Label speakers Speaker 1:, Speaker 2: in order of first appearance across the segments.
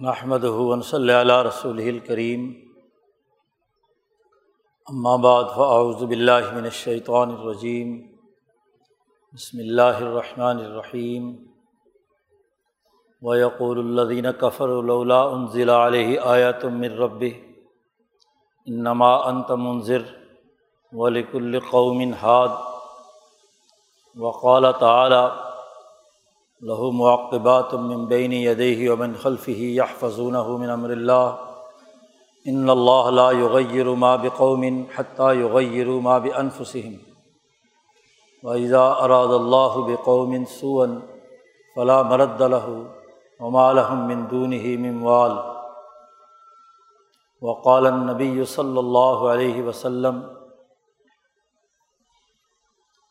Speaker 1: محمد ہُون صلی اللہ رسول الکریم بعد فاعوذ باللہ من الشیطان الرجیم بسم اللہ الرحمن الرحیم ويقول الذين كفروا لولا انزل عليه آيات من ربه انما انت منذر ولكل قوم هاد. وقال تعالى له معقبات من بين يديه ومن خلفه يحفظونه من امر الله ان الله لا يغير ما بقوم حتى يغيروا ما بانفسهم واذا اراد الله بقوم سوءا فلا مرد له وما لهم من دونه من وال. وقال النبي صلى الله عليه وسلم،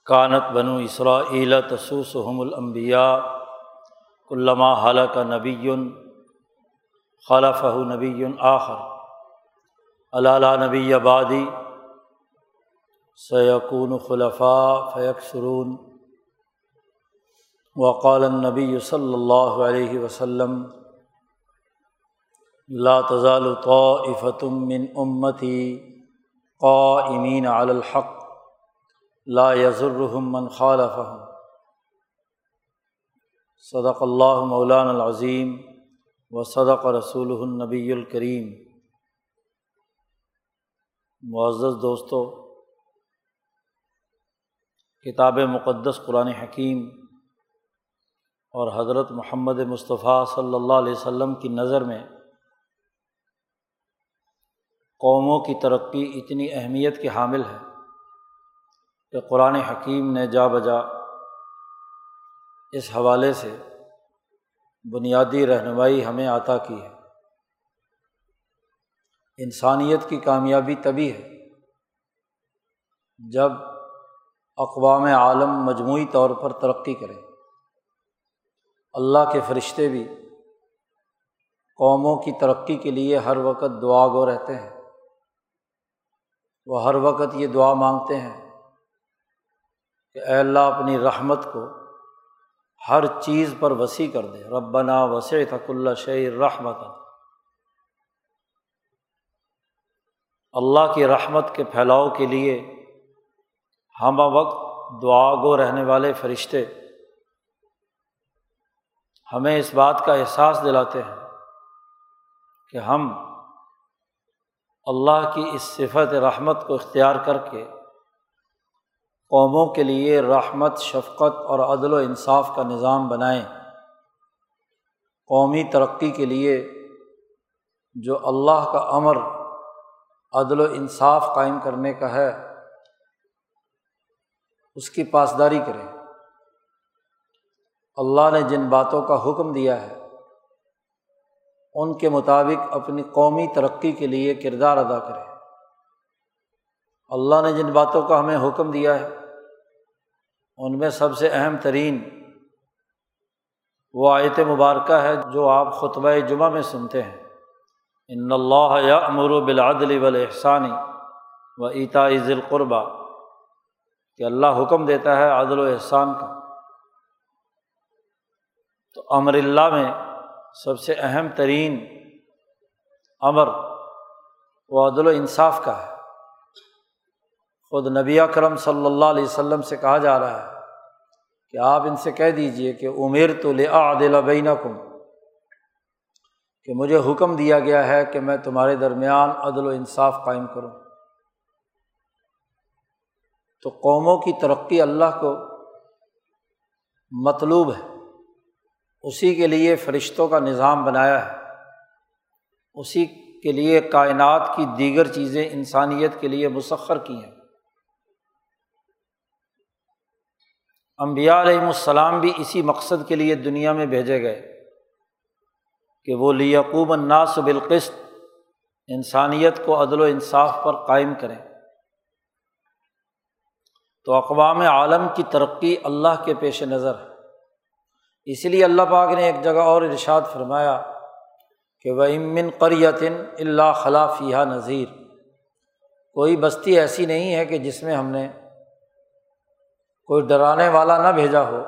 Speaker 1: كانت بنو اسرائيل تسوسهم الانبياء علامہ حلق نبی خلف نبی آخر علالہ نبی آبادی سیقون خلفاء فیق سرون وقال نبی صلی اللہ علیہ وسلم لا تزال طائفة من امتی قائمین علی الحق لا یضرهم من خالفهم صدق اللّہ مولان العظیم و صدق رسول النبی الکریم۔ معزز دوستوں کتاب مقدس قرآن حکیم اور حضرت محمد مصطفیٰ صلی اللہ علیہ وسلم کی نظر میں قوموں کی ترقی اتنی اہمیت کے حامل ہے کہ قرآن حکیم نے جا بجا اس حوالے سے بنیادی رہنمائی ہمیں عطا کی ہے۔ انسانیت کی کامیابی تبھی ہے جب اقوام عالم مجموعی طور پر ترقی کرے اللہ کے فرشتے بھی قوموں کی ترقی کے لیے ہر وقت دعا گو رہتے ہیں۔ وہ ہر وقت یہ دعا مانگتے ہیں کہ اے اللہ اپنی رحمت کو ہر چیز پر وسیع کر دے۔ ربنا وسیع تک اللہ شعر رحمت اللہ کی رحمت کے پھیلاؤ کے لیے ہم وقت دعا گو رہنے والے فرشتے ہمیں اس بات کا احساس دلاتے ہیں کہ ہم اللہ کی اس صفت رحمت کو اختیار کر کے قوموں کے لیے رحمت، شفقت اور عدل و انصاف کا نظام بنائیں۔ قومی ترقی کے لیے جو اللہ کا امر عدل و انصاف قائم کرنے کا ہے، اس کی پاسداری کریں۔ اللہ نے جن باتوں کا حکم دیا ہے، ان کے مطابق اپنی قومی ترقی کے لیے کردار ادا کریں۔ اللہ نے جن باتوں کا ہمیں حکم دیا ہے، ان میں سب سے اہم ترین وہ آیت مبارکہ ہے جو آپ خطبۂ جمعہ میں سنتے ہیں۔ ان اللہ یا امر و بلادلی احسانی و ایتا عز القربہ کہ اللہ حکم دیتا ہے عدل و احسان کا۔ تو امر اللہ میں سب سے اہم ترین امر وہ عدل و انصاف کا ہے۔ خود نبی اکرم صلی اللہ علیہ وسلم سے کہا جا رہا ہے کہ آپ ان سے کہہ دیجیے کہ عمیر تو لعادل بین کم کہ مجھے حکم دیا گیا ہے کہ میں تمہارے درمیان عدل و انصاف قائم کروں۔ تو قوموں کی ترقی اللہ کو مطلوب ہے۔ اسی کے لیے فرشتوں کا نظام بنایا ہے۔ اسی کے لیے کائنات کی دیگر چیزیں انسانیت کے لیے مسخر کی ہیں۔ امبیا علیہم السلام بھی اسی مقصد کے لیے دنیا میں بھیجے گئے کہ وہ لیقوب الناس بالقست انسانیت کو عدل و انصاف پر قائم کریں۔ تو اقوام عالم کی ترقی اللہ کے پیش نظر ہے۔ اسی لیے اللہ پاک نے ایک جگہ اور ارشاد فرمایا کہ وہ امن قریتن اللہ خلافیہ نذیر کوئی بستی ایسی نہیں ہے کہ جس میں ہم نے کوئی ڈرانے والا نہ بھیجا ہو۔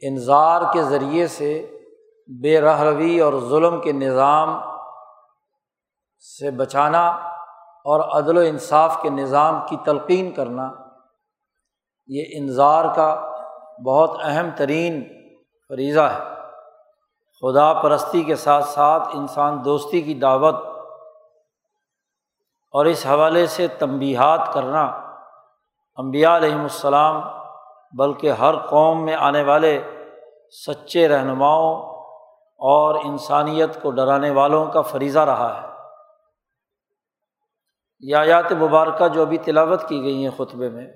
Speaker 1: انظار کے ذریعے سے بے رہروی اور ظلم کے نظام سے بچانا اور عدل و انصاف کے نظام کی تلقین کرنا، یہ انظار کا بہت اہم ترین فریضہ ہے۔ خدا پرستی کے ساتھ ساتھ انسان دوستی کی دعوت اور اس حوالے سے تنبیہات کرنا امبیا علیہم السلام، بلکہ ہر قوم میں آنے والے سچے رہنماؤں اور انسانیت کو ڈرانے والوں کا فریضہ رہا ہے۔ یہ آیات مبارکہ جو ابھی تلاوت کی گئی ہیں خطبے میں،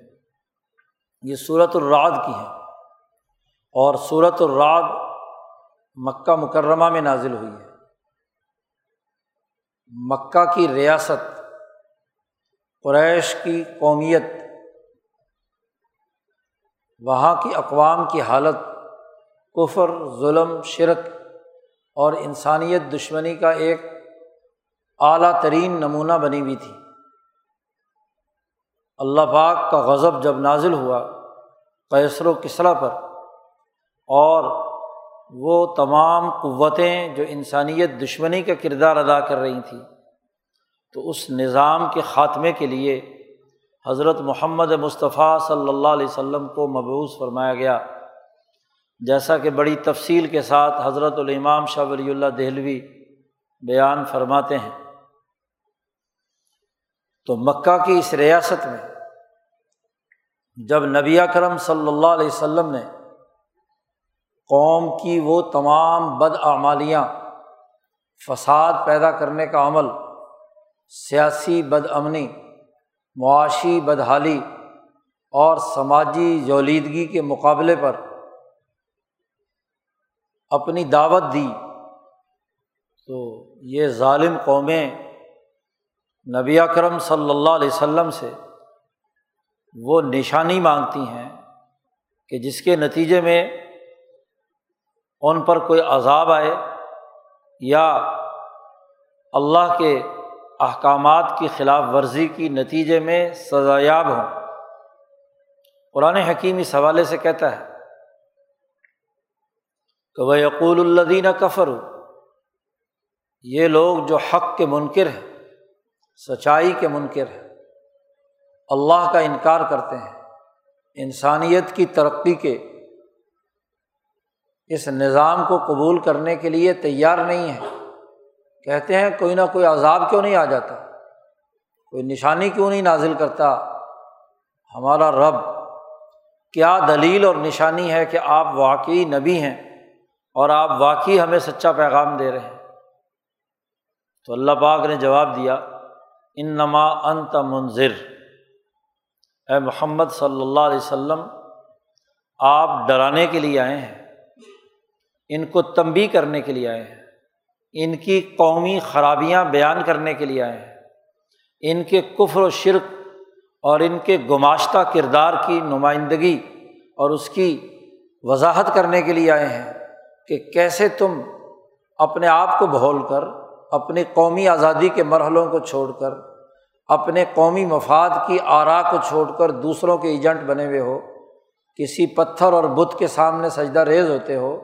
Speaker 1: یہ صورت الرعد کی ہے اور صورت الرعد مکہ مکرمہ میں نازل ہوئی ہے۔ مکہ کی ریاست قریش کی قومیت وہاں کی اقوام کی حالت، کفر، ظلم، شرک اور انسانیت دشمنی کا ایک اعلیٰ ترین نمونہ بنی ہوئی تھی۔ اللہ پاک کا غضب جب نازل ہوا قیصر و کسرا پر اور وہ تمام قوتیں جو انسانیت دشمنی کا کردار ادا کر رہی تھیں، تو اس نظام کے خاتمے کے لیے حضرت محمد مصطفیٰ صلی اللہ علیہ وسلم کو مبوض فرمایا گیا۔ جیسا کہ بڑی تفصیل کے ساتھ حضرت الامام شاہ ولی اللہ دہلوی بیان فرماتے ہیں۔ تو مکہ کی اس ریاست میں جب نبی کرم صلی اللہ علیہ وسلم نے قوم کی وہ تمام بد اعمالیاں، فساد پیدا کرنے کا عمل، سیاسی بد امنی معاشی بدحالی اور سماجی جولیدگی کے مقابلے پر اپنی دعوت دی تو یہ ظالم قومیں نبی اکرم صلی اللہ علیہ وسلم سے وہ نشانی مانگتی ہیں کہ جس کے نتیجے میں ان پر کوئی عذاب آئے یا اللہ کے احکامات کی خلاف ورزی کی نتیجے میں سزایاب ہوں۔ قرآن حکیم اس حوالے سے کہتا ہے کہ وہ یقول الدین کفر یہ لوگ جو حق کے منکر ہیں، سچائی کے منکر ہیں، اللہ کا انکار کرتے ہیں، انسانیت کی ترقی کے اس نظام کو قبول کرنے کے لیے تیار نہیں ہے کہتے ہیں کوئی نہ کوئی عذاب کیوں نہیں آ جاتا؟ کوئی نشانی کیوں نہیں نازل کرتا؟ ہمارا رب کیا دلیل اور نشانی ہے کہ آپ واقعی نبی ہیں اور آپ واقعی ہمیں سچا پیغام دے رہے ہیں؟ تو اللہ پاک نے جواب دیا ان نما انت منظر اے محمد صلی اللہ علیہ وسلم، آپ ڈرانے کے لیے آئے ہیں، ان کو تنبی کرنے کے لیے آئے ہیں۔ ان کی قومی خرابیاں بیان کرنے کے لیے آئے ہیں۔ ان کے کفر و شرک اور ان کے گماشتہ کردار کی نمائندگی اور اس کی وضاحت کرنے کے لیے آئے ہیں کہ کیسے تم اپنے آپ کو بھول کر، اپنی قومی آزادی کے مرحلوں کو چھوڑ کر، اپنے قومی مفاد کی آرا کو چھوڑ کر دوسروں کے ایجنٹ بنے ہوئے ہو۔ کسی پتھر اور بت کے سامنے سجدہ ریز ہوتے ہو۔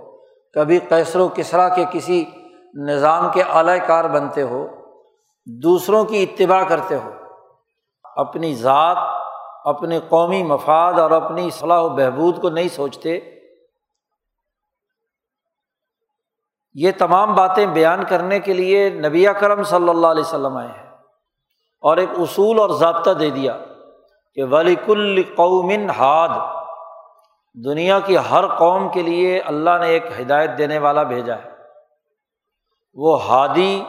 Speaker 1: کبھی کیسر و کسرا کے کسی نظام کے اعلی کار بنتے ہو، دوسروں کی اتباع کرتے ہو، اپنی ذات، اپنے قومی مفاد اور اپنی صلاح و بہبود کو نہیں سوچتے۔ یہ تمام باتیں بیان کرنے کے لیے نبی کرم صلی اللہ علیہ وسلم آئے ہیں اور ایک اصول اور ضابطہ دے دیا کہ ولی کل قومن ہاد دنیا کی ہر قوم کے لیے اللہ نے ایک ہدایت دینے والا بھیجا ہے۔ وہ ہادی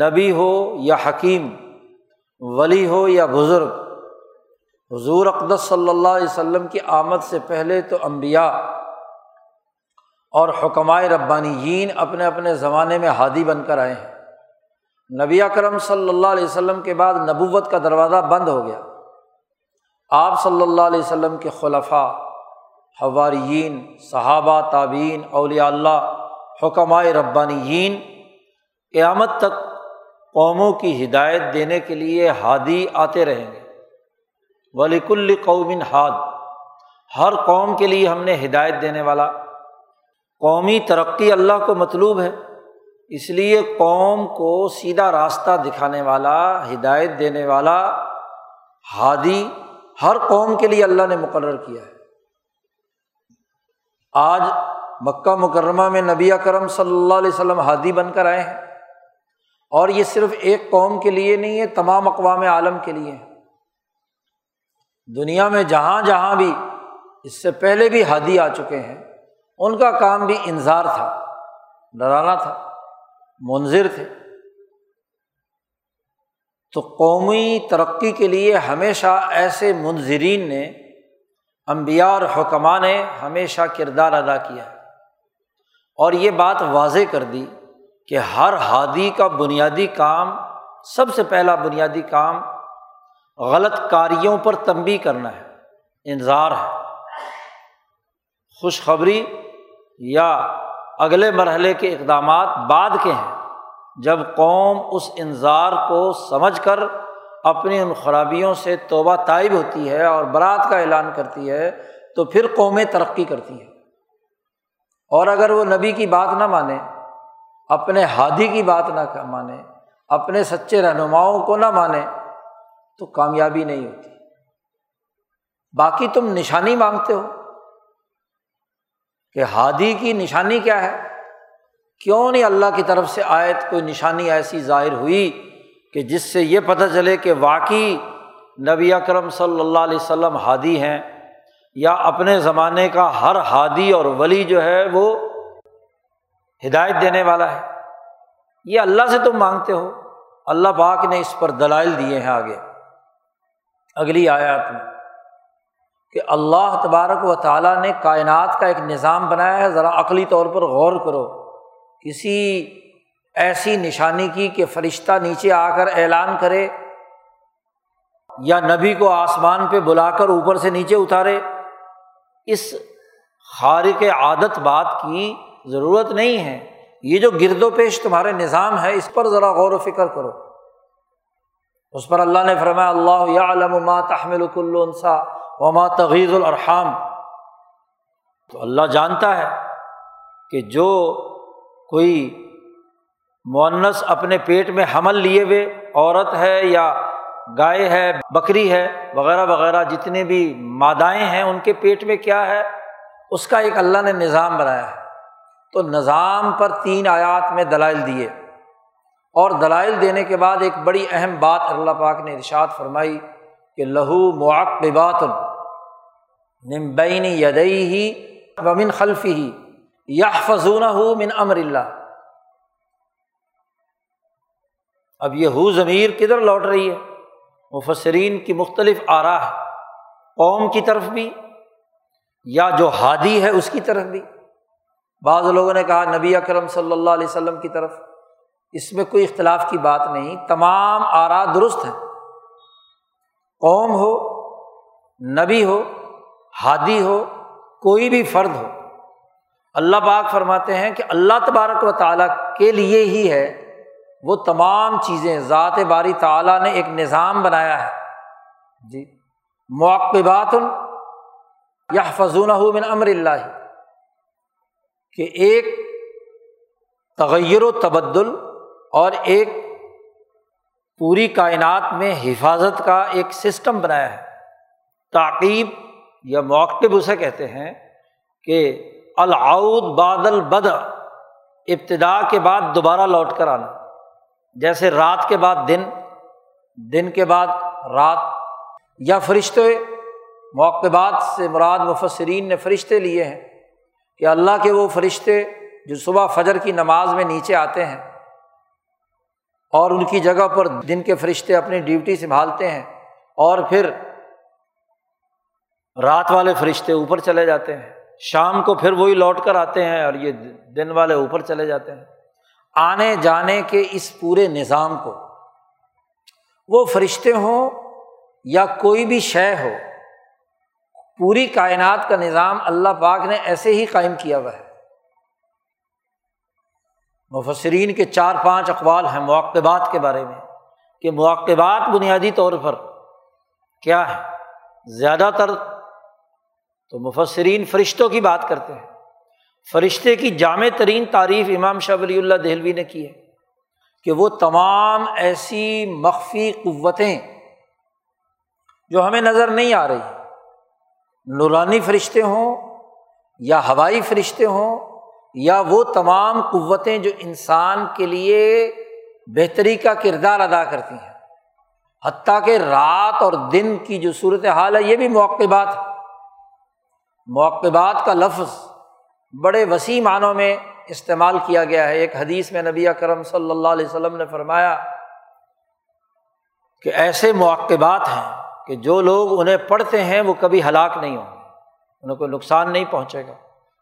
Speaker 1: نبی ہو یا حکیم، ولی ہو یا بزرگ۔ حضور اقدس صلی اللہ علیہ وسلم کی آمد سے پہلے تو امبیا اور حکمائے ربانی اپنے اپنے زمانے میں ہادی بن کر آئے ہیں۔ نبی اکرم صلی اللہ علیہ وسلم کے بعد نبوت کا دروازہ بند ہو گیا۔ آپ صلی اللہ علیہ وسلم کے خلفاء، حواریین، صحابہ تعبین اولیاء اللہ حکمائے ربانی قیامت تک قوموں کی ہدایت دینے کے لیے ہادی آتے رہیں گے۔ ولیک القومن ہاد ہر قوم کے لیے ہم نے ہدایت دینے والا۔ قومی ترقی اللہ کو مطلوب ہے۔ اس لیے قوم کو سیدھا راستہ دکھانے والا، ہدایت دینے والا، ہادی ہر قوم کے لیے اللہ نے مقرر کیا ہے۔ آج مکہ مکرمہ میں نبی کرم صلی اللہ علیہ وسلم ہادی بن کر آئے ہیں۔ اور یہ صرف ایک قوم کے لیے نہیں ہے تمام اقوام عالم کے لیے دنیا میں جہاں جہاں بھی اس سے پہلے بھی ہادی آ چکے ہیں، ان کا کام بھی انظار تھا، ڈرانا تھا منظر تھے۔ تو قومی ترقی کے لیے ہمیشہ ایسے منظرین نے امبیا اور حکمہ نے ہمیشہ کردار ادا کیا ہے۔ اور یہ بات واضح کر دی کہ ہر ہادی کا بنیادی کام، سب سے پہلا بنیادی کام غلط کاریوں پر تنبی کرنا ہے انظار ہے۔ خوشخبری یا اگلے مرحلے کے اقدامات بعد کے ہیں۔ جب قوم اس انظار کو سمجھ کر اپنی ان خرابیوں سے توبہ طائب ہوتی ہے اور برات کا اعلان کرتی ہے، تو پھر قومیں ترقی کرتی ہیں۔ اور اگر وہ نبی کی بات نہ مانے، اپنے ہادی کی بات نہ مانے، اپنے سچے رہنماؤں کو نہ مانے، تو کامیابی نہیں ہوتی۔ باقی تم نشانی مانگتے ہو۔ کہ ہادی کی نشانی کیا ہے؟ کیوں نہیں اللہ کی طرف سے آیت کوئی نشانی ایسی ظاہر ہوئی کہ جس سے یہ پتہ چلے کہ واقعی نبی اکرم صلی اللہ علیہ وسلم ہادی ہیں؟ یا اپنے زمانے کا ہر ہادی اور ولی جو ہے وہ ہدایت دینے والا ہے۔ یہ اللہ سے تم مانگتے ہو۔ اللہ پاک نے اس پر دلائل دیے ہیں آگے۔ اگلی آیات میں کہ اللہ تبارک و تعالیٰ نے کائنات کا ایک نظام بنایا ہے۔ ذرا عقلی طور پر غور کرو۔ کسی ایسی نشانی کی کہ فرشتہ نیچے آ کر اعلان کرے یا نبی کو آسمان پہ بلا کر اوپر سے نیچے اتارے۔ اس خارق عادت بات کی ضرورت نہیں ہے۔ یہ جو گرد و پیش تمہارے نظام ہے، اس پر ذرا غور و فکر کرو۔ اس پر اللہ نے فرمایا، اللہ علم ما تحمل کل انسا وما تغیر الرحام تو اللہ جانتا ہے کہ جو کوئی معنس اپنے پیٹ میں حمل لیے ہوئے عورت ہے یا گائے ہے، بکری ہے، وغیرہ وغیرہ جتنے بھی مادائیں ہیں، ان کے پیٹ میں کیا ہے؟ اس کا ایک اللہ نے نظام بنایا ہے۔ تو نظام پر تین آیات میں دلائل دیے۔ اور دلائل دینے کے بعد ایک بڑی اہم بات اللہ پاک نے ارشاد فرمائی کہ لہو معقبات نمبین یدئی ہی ومن خلفی ہی یا فضون ہو من امر اللہ۔ اب یہ ہو ضمیر کدھر لوٹ رہی ہے؟ مفسرین کی مختلف آرا ہے قوم کی طرف بھی یا جو ہادی ہے اس کی طرف بھی۔ بعض لوگوں نے کہا نبی اکرم صلی اللہ علیہ وسلم کی طرف اس میں کوئی اختلاف کی بات نہیں، تمام آرا درست ہیں۔ قوم ہو، نبی ہو، ہادی ہو، کوئی بھی فرد ہو۔ اللہ پاک فرماتے ہیں کہ اللہ تبارک و تعالیٰ کے لیے ہی ہے وہ تمام چیزیں ذات باری تعالیٰ نے ایک نظام بنایا ہے۔ جی۔ موقبات یا فضون من امر اللہ۔ کہ ایک تغیر و تبدل اور ایک پوری کائنات میں حفاظت کا ایک سسٹم بنایا ہے۔ تعقیب یا موقب اسے کہتے ہیں کہ العود بادل بد ابتدا کے بعد دوبارہ لوٹ کر آنا۔ جیسے رات کے بعد دن دن کے بعد رات، یا فرشتے موقعات سے مراد مفسرین نے فرشتے لیے ہیں کہ اللہ کے وہ فرشتے جو صبح فجر کی نماز میں نیچے آتے ہیں اور ان کی جگہ پر دن کے فرشتے اپنی ڈیوٹی سنبھالتے ہیں اور پھر رات والے فرشتے اوپر چلے جاتے ہیں، شام کو پھر وہی لوٹ کر آتے ہیں اور یہ دن والے اوپر چلے جاتے ہیں۔ آنے جانے کے اس پورے نظام کو، وہ فرشتے ہوں یا کوئی بھی شے ہو، پوری کائنات کا نظام اللہ پاک نے ایسے ہی قائم کیا ہوا ہے۔ مفسرین کے چار پانچ اقوال ہیں مواقبات کے بارے میں کہ مواقبات بنیادی طور پر کیا ہے زیادہ تر تو مفسرین فرشتوں کی بات کرتے ہیں۔ فرشتے کی جامع ترین تعریف امام شاہ ولی اللہ دہلوی نے کی ہے کہ وہ تمام ایسی مخفی قوتیں جو ہمیں نظر نہیں آ رہی، نورانی فرشتے ہوں یا ہوائی فرشتے ہوں، یا وہ تمام قوتیں جو انسان کے لیے بہتری کا کردار ادا کرتی ہیں۔ حتیٰ کہ رات اور دن کی جو صورت حال ہے، یہ بھی موقعات موقعات کا لفظ بڑے وسیع معنوں میں استعمال کیا گیا ہے۔ ایک حدیث میں نبی کرم صلی اللہ علیہ وسلم نے فرمایا کہ ایسے موقعات ہیں کہ جو لوگ انہیں پڑھتے ہیں وہ کبھی ہلاک نہیں ہوں گے۔ انہیں کوئی نقصان نہیں پہنچے گا۔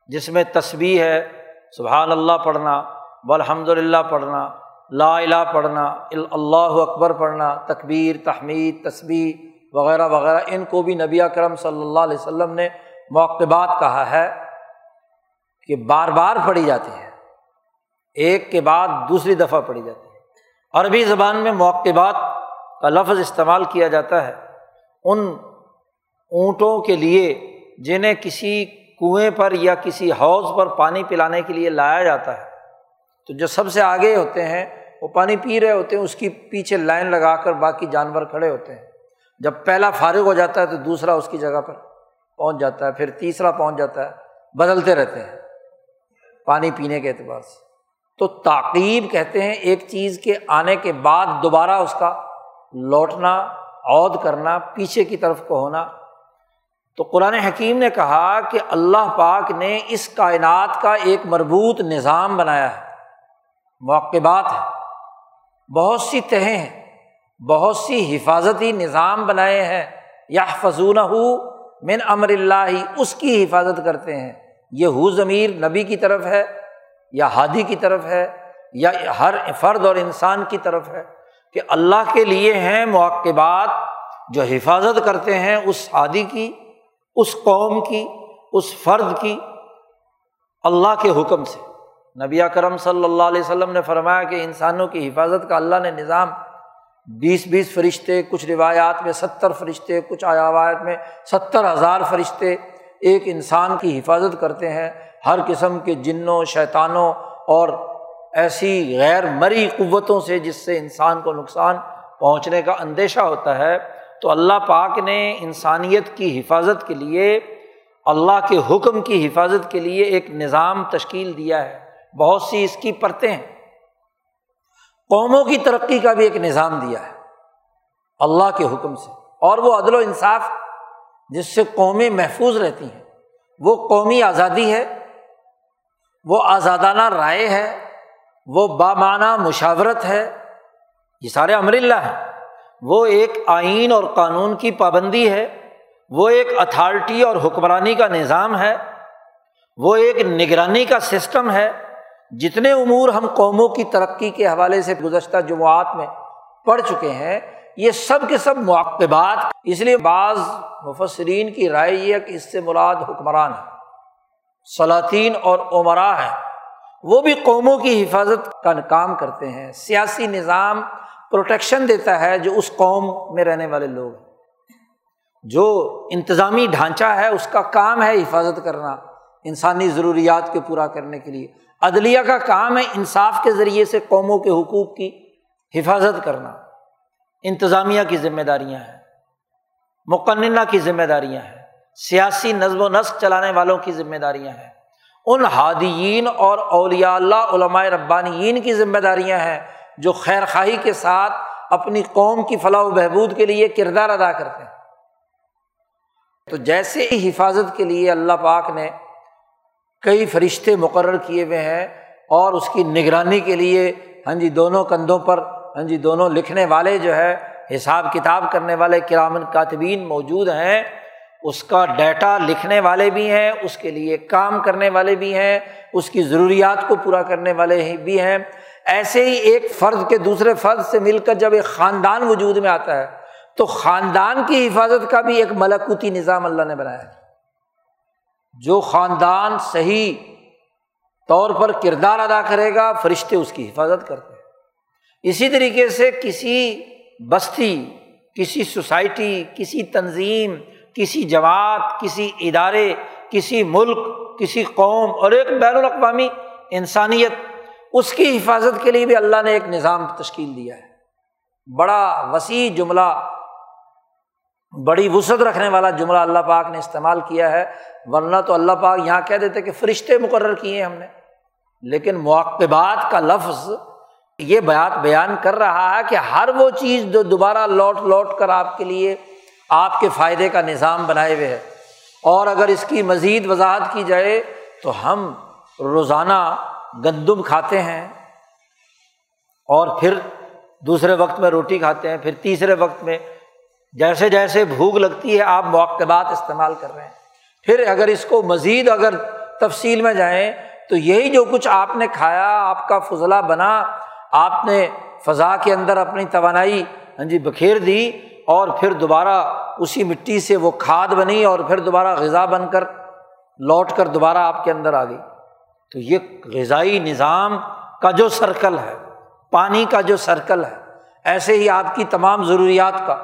Speaker 1: جس میں تصویر ہے سبحان اللہ پڑھنا بالحمد للہ پڑھنا، لا الہ پڑھنا، اللہ اکبر پڑھنا، تکبیر، تحمید تصویر وغیرہ وغیرہ، ان کو بھی نبی کرم صلی اللہ علیہ وسلم نے موقعات کہا ہے۔ کہ بار بار پڑھی جاتی ہے۔ ایک کے بعد دوسری دفعہ پڑھی جاتی ہے۔ عربی زبان میں موقعات کا لفظ استعمال کیا جاتا ہے۔ ان اونٹوں کے لیے جنہیں کسی کنویں پر یا کسی حوض پر پانی پلانے کے لیے لایا جاتا ہے۔ تو جو سب سے آگے ہوتے ہیں، وہ پانی پی رہے ہوتے ہیں، اس کی پیچھے لائن لگا کر باقی جانور کھڑے ہوتے ہیں۔ جب پہلا فارغ ہو جاتا ہے تو دوسرا اس کی جگہ پر پہنچ جاتا ہے، پھر تیسرا پہنچ جاتا ہے، بدلتے رہتے ہیں۔ پانی پینے کے اعتبار سے۔ تو تعقیب کہتے ہیں ایک چیز کے آنے کے بعد دوبارہ اس کا لوٹنا عود کرنا، پیچھے کی طرف کو ہونا تو قرآن حکیم نے کہا کہ اللہ پاک نے اس کائنات کا ایک مربوط نظام بنایا ہے۔ موقعات ہیں۔ بہت سی تہیں ہیں۔ بہت سی حفاظتی نظام بنائے ہیں۔ یا فضون من امر اللہ، اس کی حفاظت کرتے ہیں۔ یہ ہو ضمیر نبی کی طرف ہے یا ہادی کی طرف ہے یا ہر فرد اور انسان کی طرف ہے کہ اللہ کے لیے ہیں موقعات جو حفاظت کرتے ہیں اس ہادی کی، اس قوم کی، اس فرد کی اللہ کے حکم سے۔ نبی کرم صلی اللہ علیہ وسلم نے فرمایا کہ انسانوں کی حفاظت کا اللہ نے نظام بیس بیس فرشتے، کچھ روایات میں ستر فرشتے، کچھ آیات میں ستر ہزار فرشتے ایک انسان کی حفاظت کرتے ہیں، ہر قسم کے جنوں، شیطانوں اور ایسی غیر مری قوتوں سے جس سے انسان کو نقصان پہنچنے کا اندیشہ ہوتا ہے۔ تو اللہ پاک نے انسانیت کی حفاظت کے لیے، اللہ کے حکم کی حفاظت کے لیے ایک نظام تشکیل دیا ہے۔ بہت سی اس کی پرتیں ہیں۔ قوموں کی ترقی کا بھی ایک نظام دیا ہے، اللہ کے حکم سے۔ اور وہ عدل و انصاف جس سے قومیں محفوظ رہتی ہیں۔ وہ قومی آزادی ہے، وہ آزادانہ رائے ہے، وہ بامانہ مشاورت ہے۔ یہ سارے امر اللہ ہیں۔ وہ ایک آئین اور قانون کی پابندی ہے۔ وہ ایک اتھارٹی اور حکمرانی کا نظام ہے۔ وہ ایک نگرانی کا سسٹم ہے۔ جتنے امور ہم قوموں کی ترقی کے حوالے سے گزشتہ جماعت میں پڑھ چکے ہیں یہ سب کے سب موقبات اس لیے بعض مفسرین کی رائے یہ ہے کہ اس سے مراد حکمران ہے سلاطین اور عمرا ہے وہ بھی قوموں کی حفاظت کا کام کرتے ہیں۔ سیاسی نظام پروٹیکشن دیتا ہے جو اس قوم میں رہنے والے لوگ ہیں۔ جو انتظامی ڈھانچہ ہے، اس کا کام ہے حفاظت کرنا، انسانی ضروریات کے پورا کرنے کے لیے۔ عدلیہ کا کام ہے انصاف کے ذریعے سے قوموں کے حقوق کی حفاظت کرنا۔ انتظامیہ کی ذمہ داریاں ہیں، مقننہ کی ذمہ داریاں ہیں، سیاسی نظم و نسق چلانے والوں کی ذمہ داریاں ہیں۔ ان ہادیین اور اولیاء اللہ، علماء ربانیین کی ذمہ داریاں ہیں جو خیر خواہی کے ساتھ اپنی قوم کی فلاح و بہبود کے لیے کردار ادا کرتے ہیں۔ تو جیسے ہی حفاظت کے لیے اللہ پاک نے کئی فرشتے مقرر کیے ہوئے ہیں اور اس کی نگرانی کے لیے ہاں جی دونوں کندھوں پر ہاں جی دونوں لکھنے والے جو ہے، حساب کتاب کرنے والے کرامن کاتبین موجود ہیں۔ اس کا ڈیٹا لکھنے والے بھی ہیں، اس کے لیے کام کرنے والے بھی ہیں، اس کی ضروریات کو پورا کرنے والے بھی ہیں۔ ایسے ہی ایک فرد کے دوسرے فرد سے مل کر جب ایک خاندان وجود میں آتا ہے، تو خاندان کی حفاظت کا بھی ایک ملکوتی نظام اللہ نے بنایا ہے۔ جو خاندان صحیح طور پر کردار ادا کرے گا، فرشتے اس کی حفاظت کرتے ہیں۔ اسی طریقے سے کسی بستی، کسی سوسائٹی، کسی تنظیم، کسی جماعت، کسی ادارے، کسی ملک، کسی قوم اور ایک بین الاقوامی انسانیت، اس کی حفاظت کے لیے بھی اللہ نے ایک نظام تشکیل دیا ہے۔ بڑا وسیع جملہ، بڑی وسعت رکھنے والا جملہ اللہ پاک نے استعمال کیا ہے۔ ورنہ تو اللہ پاک یہاں کہہ دیتے کہ فرشتے مقرر کیے ہم نے۔ لیکن مواقبات کا لفظ یہ بات بیان کر رہا ہے کہ ہر وہ چیز جو دوبارہ لوٹ لوٹ کر آپ کے لیے آپ کے فائدے کا نظام بنائے ہوئے ہے اور اگر اس کی مزید وضاحت کی جائے تو ہم روزانہ گندم کھاتے ہیں اور پھر دوسرے وقت میں روٹی کھاتے ہیں، پھر تیسرے وقت میں جیسے جیسے بھوک لگتی ہے آپ مواقع استعمال کر رہے ہیں۔ پھر اگر اس کو مزید اگر تفصیل میں جائیں تو یہی جو کچھ آپ نے کھایا، آپ کا فضلہ بنا آپ نے فضا کے اندر اپنی توانائی ہاں جی بکھیر دی اور پھر دوبارہ اسی مٹی سے وہ کھاد بنی اور پھر دوبارہ غذا بن کر لوٹ کر دوبارہ آپ کے اندر آ گئی۔ تو یہ غذائی نظام کا جو سرکل ہے، پانی کا جو سرکل ہے، ایسے ہی آپ کی تمام ضروریات کا،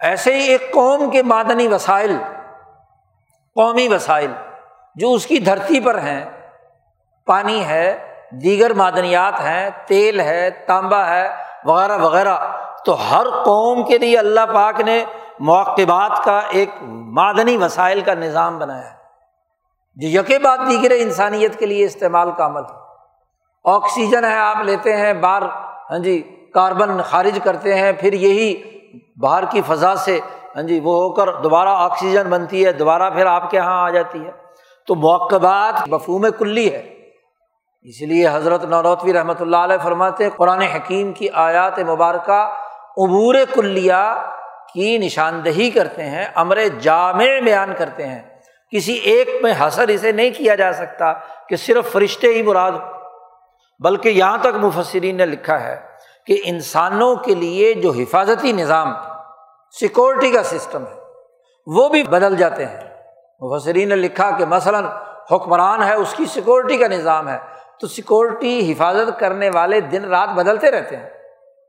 Speaker 1: ایسے ہی ایک قوم کے معدنی وسائل، قومی وسائل جو اس کی دھرتی پر ہیں، پانی ہے دیگر معدنیات ہیں، تیل ہے تانبا ہے، وغیرہ وغیرہ۔ تو ہر قوم کے لیے اللہ پاک نے مواقبات کا ایک معدنی وسائل کا نظام بنایا ہے۔ جو یقے بعد دیگر انسانیت کے لیے استعمال کا عمل آکسیجن ہے، آپ لیتے ہیں، باہر ہاں جی کاربن خارج کرتے ہیں، پھر یہی باہر کی فضا سے ہاں جی وہ ہو کر دوبارہ آکسیجن بنتی ہے، دوبارہ پھر آپ کے یہاں آ جاتی ہے۔ تو موقعات مفہوم کلی ہے۔ اس لیے حضرت نوروتوی رحمۃ اللہ علیہ فرماتے قرآن حکیم کی آیات مبارکہ عبور کلیا کی نشاندہی کرتے ہیں، امر جامع بیان کرتے ہیں۔ کسی ایک میں حسر اسے نہیں کیا جا سکتا کہ صرف فرشتے ہی مراد ہو بلکہ یہاں تک مفسرین نے لکھا ہے کہ انسانوں کے لیے جو حفاظتی نظام، سیکورٹی کا سسٹم ہے، وہ بھی بدل جاتے ہیں۔ مفسرین نے لکھا کہ مثلاً حکمران ہے، اس کی سیکورٹی کا نظام ہے۔ تو سیکورٹی، حفاظت کرنے والے دن رات بدلتے رہتے ہیں۔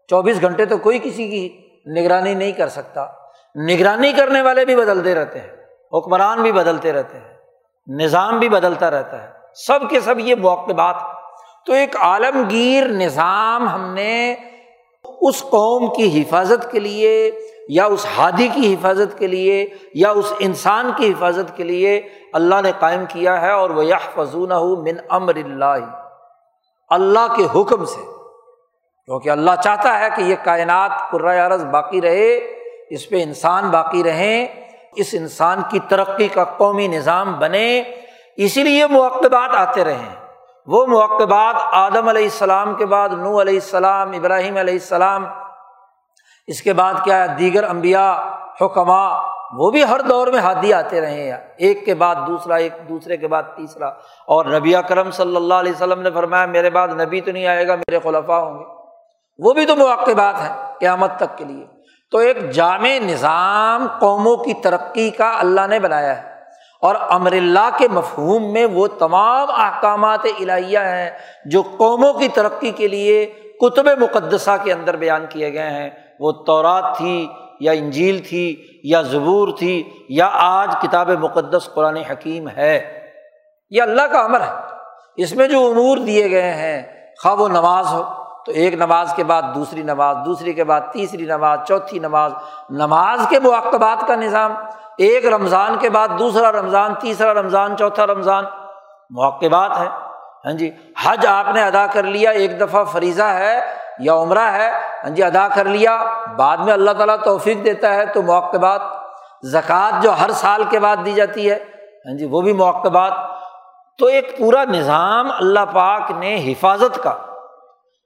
Speaker 1: چوبیس گھنٹے تو کوئی کسی کی نگرانی نہیں کر سکتا۔ نگرانی کرنے والے بھی بدلتے رہتے ہیں۔ حکمران بھی بدلتے رہتے ہیں۔ نظام بھی بدلتا رہتا ہے۔ سب کے سب یہ موقع تو ایک عالمگیر نظام ہم نے اس قوم کی حفاظت کے لیے یا اس ہادی کی حفاظت کے لیے یا اس انسان کی حفاظت کے لیے اللہ نے قائم کیا ہے اور وہ یہ فضون من امر اللہ اللہ کے حکم سے۔ کیونکہ اللہ چاہتا ہے کہ یہ کائنات عرض باقی رہے، اس پہ انسان باقی رہیں، اس انسان کی ترقی کا قومی نظام بنے۔ اسی لیے موقبات آتے رہیں۔ وہ موقبات آدم علیہ السلام کے بعد نو علیہ السلام، ابراہیم علیہ السلام۔ اس کے بعد کیا ہے؟ دیگر امبیا حکمہ وہ بھی ہر دور میں ہادی آتے رہے ہیں۔ ایک کے بعد دوسرا، ایک دوسرے کے بعد تیسرا۔ اور نبی کرم صلی اللہ علیہ وسلم نے فرمایا، میرے بعد نبی تو نہیں آئے گا، میرے خلفا ہوں گے۔ وہ بھی تو مواقع بات ہے قیامت تک کے لیے۔ تو ایک جامع نظام قوموں کی ترقی کا اللہ نے بنایا ہے۔ اور امر اللہ کے مفہوم میں وہ تمام احکامات الہیہ ہیں جو قوموں کی ترقی کے لیے کتب مقدسہ کے اندر بیان کیے گئے ہیں۔ وہ تورات تھی یا انجیل تھی یا زبور تھی یا آج کتاب مقدس قرآن حکیم ہے، یہ اللہ کا امر ہے۔ اس میں جو امور دیے گئے ہیں، خواہ و نماز ہو، تو ایک نماز کے بعد دوسری نماز، دوسری کے بعد تیسری نماز، چوتھی نماز نماز کے مواقبات کا نظام، ایک رمضان کے بعد دوسرا رمضان، تیسرا رمضان، چوتھا رمضان، مواقبات ہے ہاں جی حج آپ نے ادا کر لیا، ایک دفعہ فریضہ ہے یا عمرہ ہے ہاں جی ادا کر لیا، بعد میں اللہ تعالیٰ توفیق دیتا ہے تو موقعات زکوٰۃ جو ہر سال کے بعد دی جاتی ہے ہاں جی وہ بھی موقعات تو ایک پورا نظام اللہ پاک نے حفاظت کا،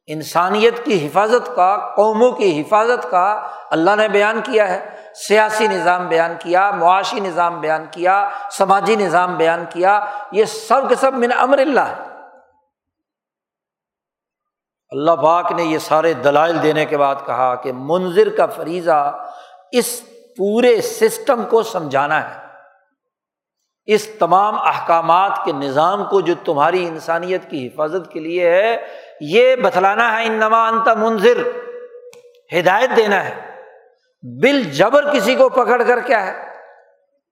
Speaker 1: انسانیت کی حفاظت کا، قوموں کی حفاظت کا اللہ نے بیان کیا ہے۔ سیاسی نظام بیان کیا، معاشی نظام بیان کیا، سماجی نظام بیان کیا، یہ سب کے سب من امر اللہ ہے۔ اللہ پاک نے یہ سارے دلائل دینے کے بعد کہا کہ منظر کا فریضہ اس پورے سسٹم کو سمجھانا ہے۔ اس تمام احکامات کے نظام کو جو تمہاری انسانیت کی حفاظت کے لیے ہے، یہ بتلانا ہے ان نما انت منظر ہدایت دینا ہے۔ بل جبر کسی کو پکڑ کر کیا ہے؟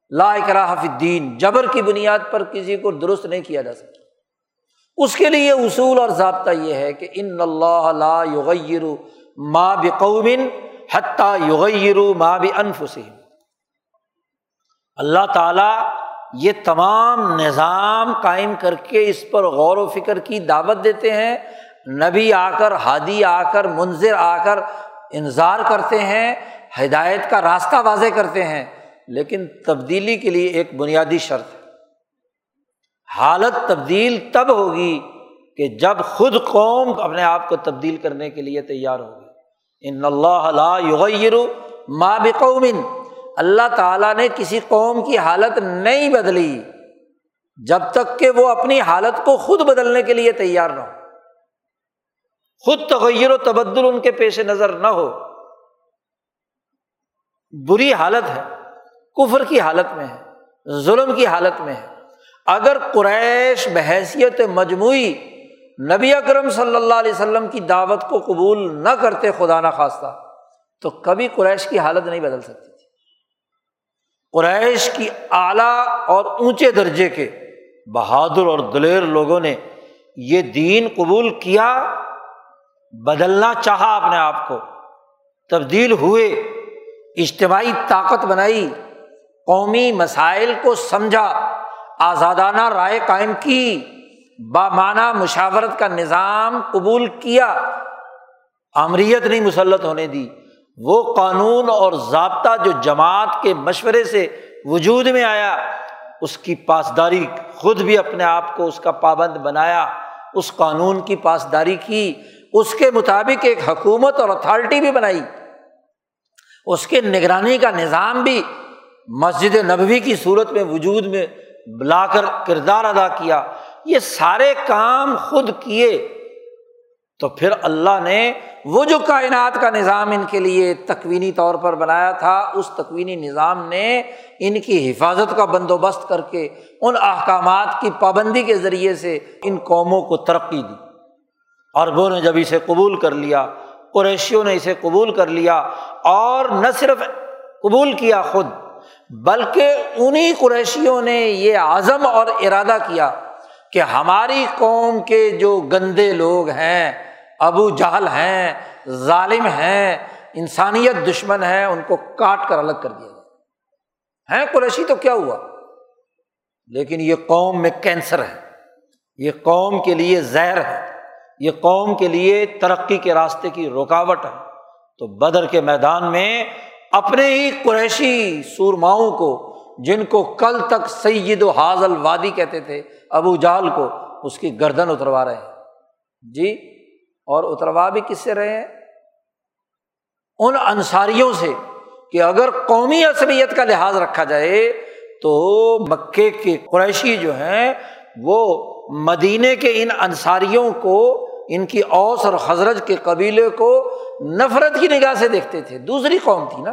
Speaker 1: لا اکراہ فی الدین، جبر کی بنیاد پر کسی کو درست نہیں کیا جا سکتا۔ اس کے لیے اصول اور ضابطہ یہ ہے کہ ان اللہ لا یغیر ما بقوم حتیٰ یغیر ما بانفسہم۔ اللہ تعالیٰ یہ تمام نظام قائم کر کے اس پر غور و فکر کی دعوت دیتے ہیں، نبی آ کر، ہادی آ کر منظر آ کر انظار کرتے ہیں، ہدایت کا راستہ واضح کرتے ہیں، لیکن تبدیلی کے لیے ایک بنیادی شرط ہے۔ حالت تبدیل تب ہوگی کہ جب خود قوم اپنے آپ کو تبدیل کرنے کے لیے تیار ہوگی۔ ان اللہ یغیر ما بقوم۔ اللہ تعالیٰ نے کسی قوم کی حالت نہیں بدلی جب تک کہ وہ اپنی حالت کو خود بدلنے کے لیے تیار نہ ہو۔ خود تغیر و تبدل ان کے پیش نظر نہ ہو۔ بری حالت ہے، کفر کی حالت میں ہے، ظلم کی حالت میں ہے۔ اگر قریش بحیثیت مجموعی نبی اکرم صلی اللہ علیہ وسلم کی دعوت کو قبول نہ کرتے، خدا نخواستہ تو کبھی قریش کی حالت نہیں بدل سکتی تھی۔ قریش کی اعلیٰ اور اونچے درجے کے بہادر اور دلیر لوگوں نے یہ دین قبول کیا، بدلنا چاہا اپنے آپ کو۔ تبدیل ہوئے، اجتماعی طاقت بنائی، قومی مسائل کو سمجھا۔ آزادانہ رائے قائم کی، بامانہ مشاورت کا نظام قبول کیا۔ آمریت نہیں مسلط ہونے دی۔ وہ قانون اور ضابطہ جو جماعت کے مشورے سے وجود میں آیا، اس کی پاسداری خود بھی اپنے آپ کو اس کا پابند بنایا۔ اس قانون کی پاسداری کی۔ اس کے مطابق ایک حکومت اور اتھارٹی بھی بنائی۔ اس کے نگرانی کا نظام بھی مسجد نبوی کی صورت میں وجود میں بلا کر کردار ادا کیا، یہ سارے کام خود کیے۔ تو پھر اللہ نے وہ جو کائنات کا نظام ان کے لیے تکوینی طور پر بنایا تھا، اس تکوینی نظام نے ان کی حفاظت کا بندوبست کر کے ان احکامات کی پابندی کے ذریعے سے ان قوموں کو ترقی دی۔ عربوں نے جب اسے قبول کر لیا، قریشیوں نے اسے قبول کر لیا، اور نہ صرف قبول کیا خود بلکہ انہیں قریشیوں نے یہ عزم اور ارادہ کیا کہ ہماری قوم کے جو گندے لوگ ہیں، ابو جہل ہیں، ظالم ہیں، انسانیت دشمن ہیں، ان کو کاٹ کر الگ کر دیا جائے۔ ہیں قریشی تو کیا ہوا؟ لیکن یہ قوم میں کینسر ہے۔ یہ قوم کے لیے زہر ہے۔ یہ قوم کے لیے ترقی کے راستے کی رکاوٹ ہے۔ تو بدر کے میدان میں اپنے ہی قریشی سورماؤں کو، جن کو کل تک سید و حاضل وادی کہتے تھے، ابو جال کو اس کی گردن اتروا رہے ہیں۔ جی اور اتروا بھی کس سے رہے ہیں؟ ان انصاریوں سے کہ اگر قومی عصبیت کا لحاظ رکھا جائے تو مکے کے قریشی جو ہیں، وہ مدینے کے ان انصاریوں کو ان کی اوس اور حضرت کے قبیلے کو نفرت کی نگاہ سے دیکھتے تھے۔ دوسری قوم تھی نا۔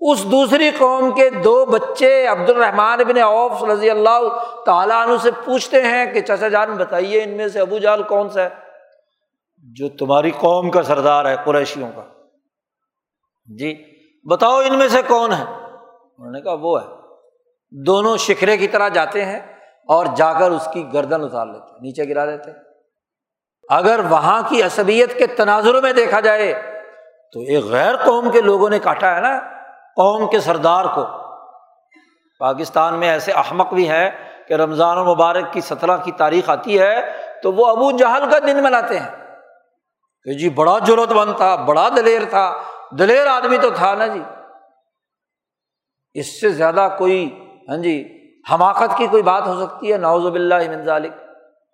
Speaker 1: اس دوسری قوم کے دو بچے عبد الرحمان ابن اوف رضی اللہ تعالیٰ عنہ سے پوچھتے ہیں کہ، چچا جان، بتائیے ان میں سے ابو جال کون سا ہے؟ جو تمہاری قوم کا سردار ہے، قریشیوں کا۔ جی بتاؤ ان میں سے کون ہے؟ انہوں نے کہا، وہ ہے۔ دونوں شکرے کی طرح جاتے ہیں اور جا کر اس کی گردن اتار لیتے نیچے گرا دیتے اگر وہاں کی عصبیت کے تناظر میں دیکھا جائے، تو ایک غیر قوم کے لوگوں نے کاٹا ہے نا، قوم کے سردار کو۔ پاکستان میں ایسے احمق بھی ہیں کہ رمضان المبارک کی سترہ کی تاریخ آتی ہے، تو وہ ابو جہل کا دن مناتے ہیں۔ کہ جی بڑا ضرورت مند تھا، بڑا دلیر تھا، دلیر آدمی تو تھا نا جی۔ اس سے زیادہ کوئی ہاں جی حماقت کی کوئی بات ہو سکتی ہے؟ نوز باللہ من ذالک۔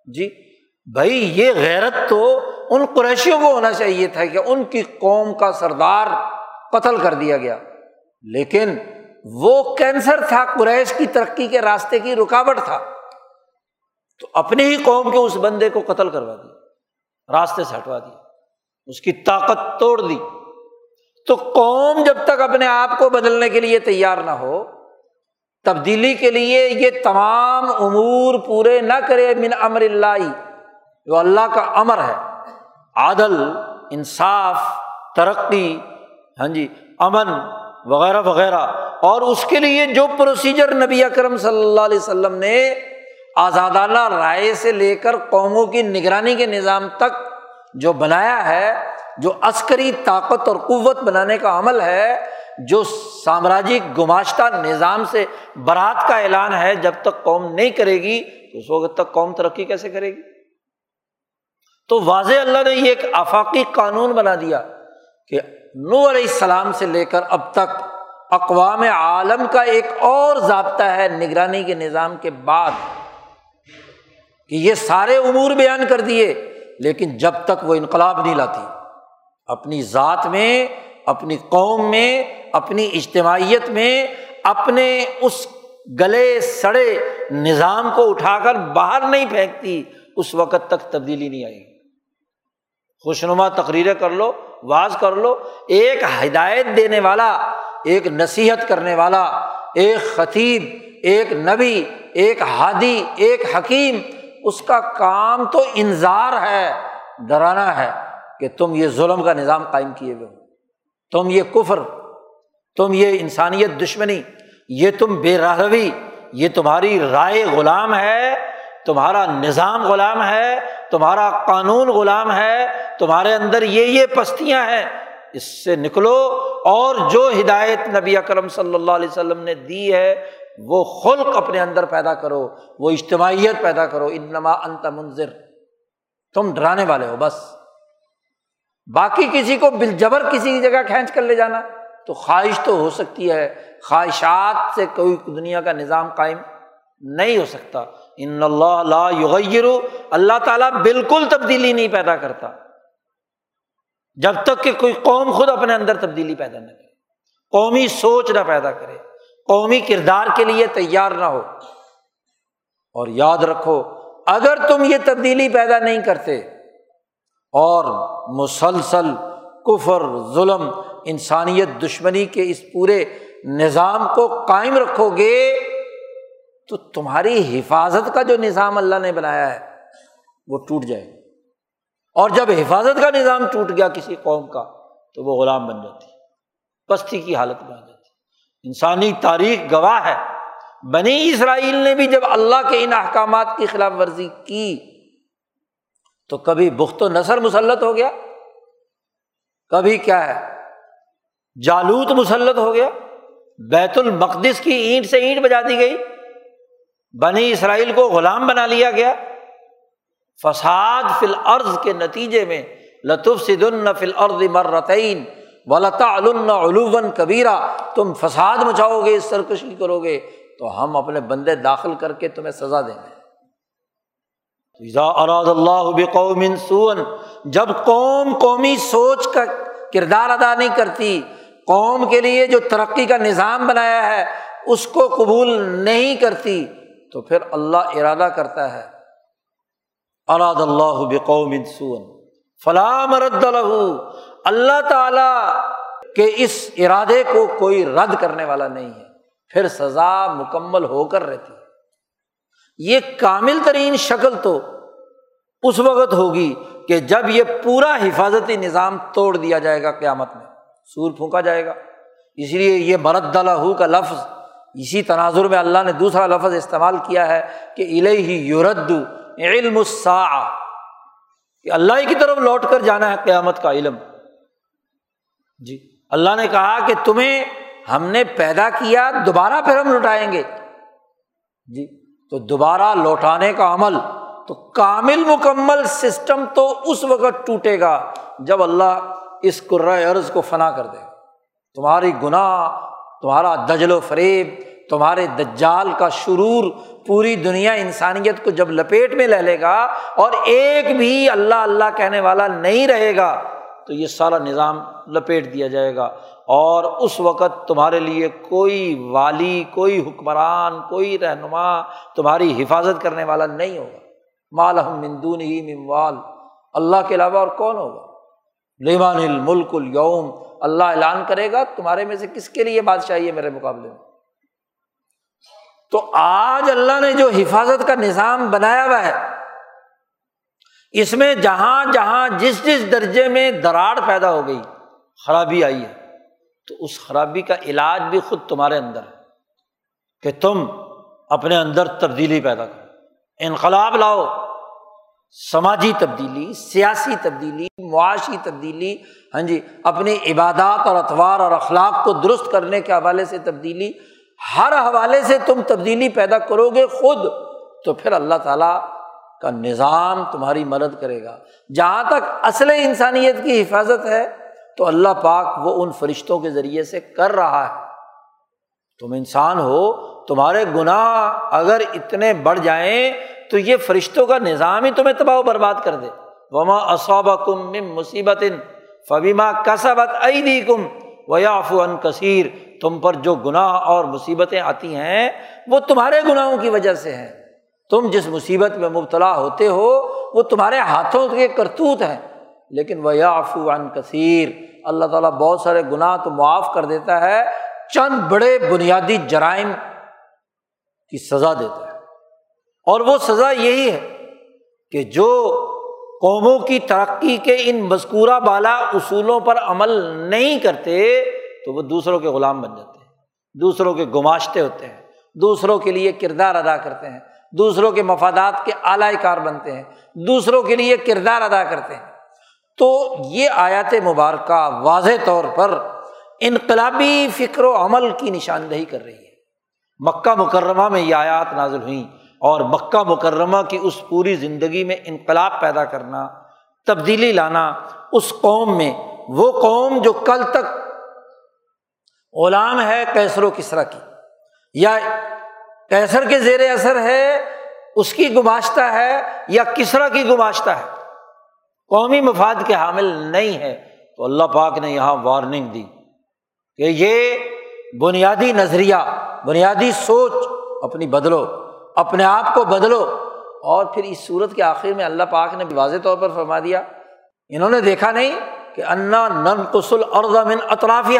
Speaker 1: جی۔ بھائی یہ غیرت تو ان قریشیوں کو ہونا چاہیے تھا کہ ان کی قوم کا سردار قتل کر دیا گیا۔ لیکن وہ کینسر تھا، قریش کی ترقی کے راستے کی رکاوٹ تھا۔ تو اپنی ہی قوم کے اس بندے کو قتل کروا دیا راستے سے ہٹوا دیا اس کی طاقت توڑ دی۔ تو قوم جب تک اپنے آپ کو بدلنے کے لیے تیار نہ ہو، تبدیلی کے لیے یہ تمام امور پورے نہ کرے، من امر اللہ۔ جو اللہ کا امر ہے، عادل، انصاف، ترقی ہاں جی امن وغیرہ وغیرہ۔ اور اس کے لیے جو پروسیجر نبی اکرم صلی اللہ علیہ وسلم نے آزادانہ رائے سے لے کر قوموں کی نگرانی کے نظام تک جو بنایا ہے، جو عسکری طاقت اور قوت بنانے کا عمل ہے، جو سامراجی گماشتہ نظام سے برات کا اعلان ہے، جب تک قوم نہیں کرے گی، تو اس وقت تک قوم ترقی کیسے کرے گی؟ تو واضح اللہ نے یہ ایک آفاقی قانون بنا دیا کہ نو علیہ السلام سے لے کر اب تک اقوام عالم کا ایک اور ضابطہ ہے نگرانی کے نظام کے بعد کہ یہ سارے امور بیان کر دیے، لیکن جب تک وہ انقلاب نہیں لاتی۔ اپنی ذات میں، اپنی قوم میں، اپنی اجتماعیت میں، اپنے اس گلے سڑے نظام کو اٹھا کر باہر نہیں پھینکتی، اس وقت تک تبدیلی نہیں آئی۔ خوشنما تقریریں کر لو، واز کر لو، ایک ہدایت دینے والا، ایک نصیحت کرنے والا، ایک خطیب، ایک نبی، ایک ہادی، ایک حکیم، اس کا کام تو انظار ہے، ڈرانا ہے کہ تم یہ ظلم کا نظام قائم کیے ہوئے ہو۔ تم یہ کفر، تم یہ انسانیت دشمنی، یہ تم بے روی یہ تمہاری رائے غلام ہے۔ تمہارا نظام غلام ہے، تمہارا قانون غلام ہے، تمہارے اندر یہ یہ پستیاں ہیں۔ اس سے نکلو اور جو ہدایت نبی اکرم صلی اللہ علیہ وسلم نے دی ہے، وہ خلق اپنے اندر پیدا کرو، وہ اجتماعیت پیدا کرو۔ انما انت منظر تم ڈرانے والے ہو، بس۔ باقی کسی کو بل جبر کسی کی جگہ کھینچ کر لے جانا۔ تو خواہش تو ہو سکتی ہے، خواہشات سے کوئی دنیا کا نظام قائم نہیں ہو سکتا۔ ان اللہ لا یغیر اللہ تعالیٰ بالکل تبدیلی نہیں پیدا کرتا۔ جب تک کہ کوئی قوم خود اپنے اندر تبدیلی پیدا نہ کرے۔ قومی سوچ نہ پیدا کرے۔ قومی کردار کے لیے تیار نہ ہو۔ اور یاد رکھو، اگر تم یہ تبدیلی پیدا نہیں کرتے، اور مسلسل کفر، ظلم، انسانیت، دشمنی کے اس پورے نظام کو قائم رکھو گے تو تمہاری حفاظت کا جو نظام اللہ نے بنایا ہے، وہ ٹوٹ جائے اور جب حفاظت کا نظام ٹوٹ گیا کسی قوم کا، تو وہ غلام بن جاتی۔ پستی کی حالت میں آ جاتی۔ انسانی تاریخ گواہ ہے۔ بنی اسرائیل نے بھی جب اللہ کے ان احکامات کی خلاف ورزی کی، تو کبھی بخت و نثر مسلط ہو گیا۔ کبھی کیا ہے، جالوت مسلط ہو گیا۔ بیت المقدس کی اینٹ سے اینٹ بجا دی گئی۔ بنی اسرائیل کو غلام بنا لیا گیا۔ فساد فل عرض کے نتیجے میں لطف سدن فل عرض مرتعین ولتا علوم تو پھر اللہ ارادہ کرتا ہے، اراد اللہ بقوم سون فلاں رد اللہ تعالی کے اس ارادے کو کوئی رد کرنے والا نہیں ہے، پھر سزا مکمل ہو کر رہتی ہے۔ یہ کامل ترین شکل تو اس وقت ہوگی کہ جب یہ پورا حفاظتی نظام توڑ دیا جائے گا قیامت میں، سور پھونکا جائے گا۔ اس لیے یہ مرد لہو کا لفظ اسی تناظر میں اللہ نے دوسرا لفظ استعمال کیا ہے کہ الہ یورد علم الساعہ، کہ اللہ ہی کی طرف لوٹ کر جانا ہے قیامت کا علم۔ جی اللہ نے کہا کہ تمہیں ہم نے پیدا کیا، دوبارہ پھر ہم لوٹائیں گے۔ جی تو دوبارہ لوٹانے کا عمل، تو کامل مکمل سسٹم تو اس وقت ٹوٹے گا جب اللہ اس عرض کو فنا کر دے گا۔ تمہاری گناہ تمہارا دجل و فریب، تمہارے دجال کا شرور پوری دنیا انسانیت کو جب لپیٹ میں لے لے گا اور ایک بھی اللہ اللہ کہنے والا نہیں رہے گا، تو یہ سارا نظام لپیٹ دیا جائے گا۔ اور اس وقت تمہارے لیے کوئی والی، کوئی حکمران، کوئی رہنما تمہاری حفاظت کرنے والا نہیں ہوگا۔ مال مندون ہی مموال اللہ کے علاوہ اور کون ہوگا؟ لیمان الملک الوم اللہ اعلان کرے گا، تمہارے میں سے کس کے لیے بادشاہی ہے میرے مقابلے میں؟ تو آج اللہ نے جو حفاظت کا نظام بنایا ہوا ہے، اس میں جہاں جہاں جس جس درجے میں دراڑ پیدا ہو گئی، خرابی آئی ہے، تو اس خرابی کا علاج بھی خود تمہارے اندر ہے کہ تم اپنے اندر تبدیلی پیدا کرو، انقلاب لاؤ سماجی تبدیلی، سیاسی تبدیلی، معاشی تبدیلی ہاں جی اپنی عبادات اور اطوار اور اخلاق کو درست کرنے کے حوالے سے تبدیلی، ہر حوالے سے تم تبدیلی پیدا کرو گے خود، تو پھر اللہ تعالیٰ کا نظام تمہاری مدد کرے گا۔ جہاں تک اصل انسانیت کی حفاظت ہے، تو اللہ پاک وہ ان فرشتوں کے ذریعے سے کر رہا ہے۔ تم انسان ہو، تمہارے گناہ اگر اتنے بڑھ جائیں تو یہ فرشتوں کا نظام ہی تمہیں تباہ و برباد کر دے۔ وما اصوب کم مصیبت فبیما کسبت عیدی کم ویاف ان کثیر تم پر جو گناہ اور مصیبتیں آتی ہیں، وہ تمہارے گناہوں کی وجہ سے ہیں۔ تم جس مصیبت میں مبتلا ہوتے ہو، وہ تمہارے ہاتھوں کے کرتوت ہیں۔ لیکن وہ یافو ان کثیر اللہ تعالیٰ بہت سارے گناہ تو معاف کر دیتا ہے، چند بڑے بنیادی جرائم کی سزا دیتا ہے۔ اور وہ سزا یہی ہے کہ جو قوموں کی ترقی کے ان مذکورہ بالا اصولوں پر عمل نہیں کرتے تو وہ دوسروں کے غلام بن جاتے ہیں، دوسروں کے گماشتے ہوتے ہیں، دوسروں کے لیے کردار ادا کرتے ہیں، دوسروں کے مفادات کے اعلی کار بنتے ہیں، دوسروں کے لیے کردار ادا کرتے ہیں۔ تو یہ آیات مبارکہ واضح طور پر انقلابی فکر و عمل کی نشاندہی کر رہی ہے۔ مکہ مکرمہ میں یہ آیات نازل ہوئیں۔ اور مکہ مکرمہ کی اس پوری زندگی میں انقلاب پیدا کرنا، تبدیلی لانا، اس قوم میں، وہ قوم جو کل تک غلام ہے کیسر و کسرا کی، یا کیسر کے زیر اثر ہے، اس کی گماشتہ ہے، یا کسرا کی گماشتہ ہے۔ قومی مفاد کے حامل نہیں ہے۔ تو اللہ پاک نے یہاں وارننگ دی کہ یہ بنیادی نظریہ، بنیادی سوچ اپنی بدلو۔ اپنے آپ کو بدلو۔ اور پھر اس صورت کے آخر میں اللہ پاک نے واضح طور پر فرما دیا، انہوں نے دیکھا نہیں کہ انا نن قسل اور زمین اطرافیہ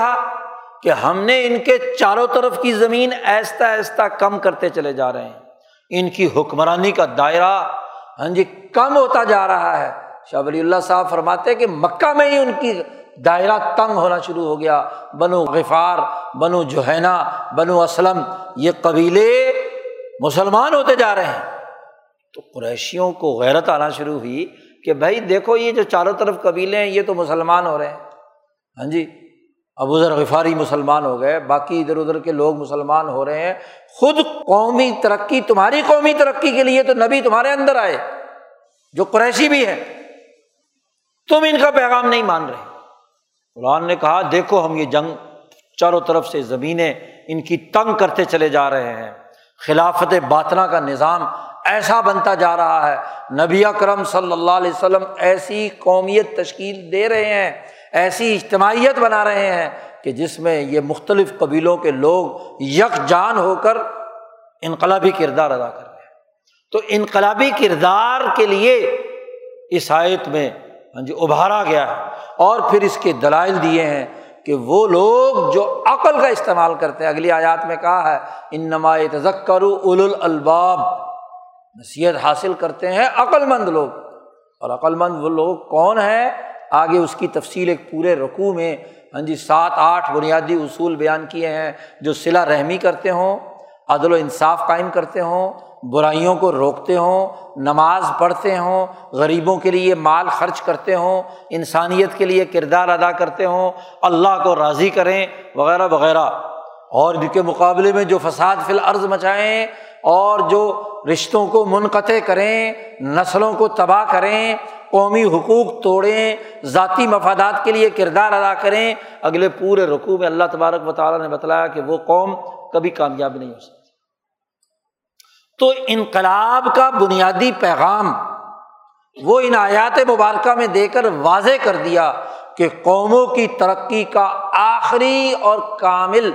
Speaker 1: کہ ہم نے ان کے چاروں طرف کی زمین ایستا ایستا کم کرتے چلے جا رہے ہیں۔ ان کی حکمرانی کا دائرہ ہاں جی کم ہوتا جا رہا ہے۔ شاہ ولی اللہ صاحب فرماتے کہ مکہ میں ہی ان کی دائرہ تنگ ہونا شروع ہو گیا۔ بنو غفار، بنو جوہینا بنو اسلم، یہ قبیلے مسلمان ہوتے جا رہے ہیں۔ تو قریشیوں کو غیرت آنا شروع ہوئی کہ بھائی دیکھو یہ جو چاروں طرف قبیلے ہیں، یہ تو مسلمان ہو رہے ہیں۔ ہاں جی ابو ذر غفاری مسلمان ہو گئے، باقی ادھر ادھر کے لوگ مسلمان ہو رہے ہیں۔ خود قومی ترقی، تمہاری قومی ترقی کے لیے تو نبی تمہارے اندر آئے، جو قریشی بھی ہے تم ان کا پیغام نہیں مان رہے۔ قرآن نے کہا، دیکھو ہم یہ جنگ چاروں طرف سے زمینیں ان کی تنگ کرتے چلے جا رہے ہیں۔ خلافت باطنا کا نظام ایسا بنتا جا رہا ہے۔ نبی اکرم صلی اللہ علیہ وسلم ایسی قومیت تشکیل دے رہے ہیں، ایسی اجتماعیت بنا رہے ہیں کہ جس میں یہ مختلف قبیلوں کے لوگ یکجان ہو کر انقلابی کردار ادا کر رہے ہیں۔ تو انقلابی کردار کے لیے اس آیت میں ہاں جی ابھارا گیا ہے اور پھر اس کے دلائل دیے ہیں۔ کہ وہ لوگ جو عقل کا استعمال کرتے ہیں۔ اگلی آیات میں کہا ہے ان نمایت تذکر اول الباب نصیحت حاصل کرتے ہیں عقل مند لوگ۔ اور عقل مند وہ لوگ کون ہیں؟ آگے اس کی تفصیل ایک پورے رقوع میں ہاں جی سات آٹھ بنیادی اصول بیان کیے ہیں جو صلا رحمی کرتے ہوں، عدل و انصاف قائم کرتے ہوں برائیوں کو روکتے ہوں، نماز پڑھتے ہوں، غریبوں کے لیے مال خرچ کرتے ہوں، انسانیت کے لیے کردار ادا کرتے ہوں، اللہ کو راضی کریں، وغیرہ وغیرہ۔ اور ان کے مقابلے میں جو فساد فی العرض مچائیں اور جو رشتوں کو منقطع کریں، نسلوں کو تباہ کریں، قومی حقوق توڑیں، ذاتی مفادات کے لیے کردار ادا کریں، اگلے پورے رقوع میں اللہ تبارک و تعالیٰ نے بتلایا کہ وہ قوم کبھی کامیاب نہیں ہو سکتی۔ تو انقلاب کا بنیادی پیغام وہ ان آیات مبارکہ میں دے کر واضح کر دیا کہ قوموں کی ترقی کا آخری اور کامل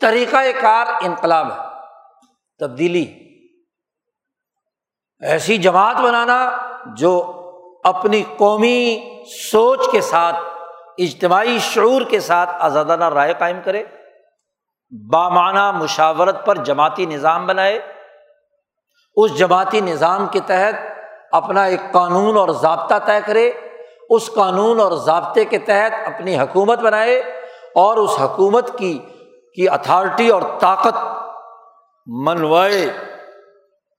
Speaker 1: طریقۂ کار انقلاب ہے۔ تبدیلی۔ ایسی جماعت بنانا جو اپنی قومی سوچ کے ساتھ، اجتماعی شعور کے ساتھ آزادانہ رائے قائم کرے، بامانہ مشاورت پر جماعتی نظام بنائے اس جماعتی نظام کے تحت اپنا ایک قانون اور ضابطہ طے کرے، اس قانون اور ضابطے کے تحت اپنی حکومت بنائے اور اس حکومت کی کی اتھارٹی اور طاقت منوائے،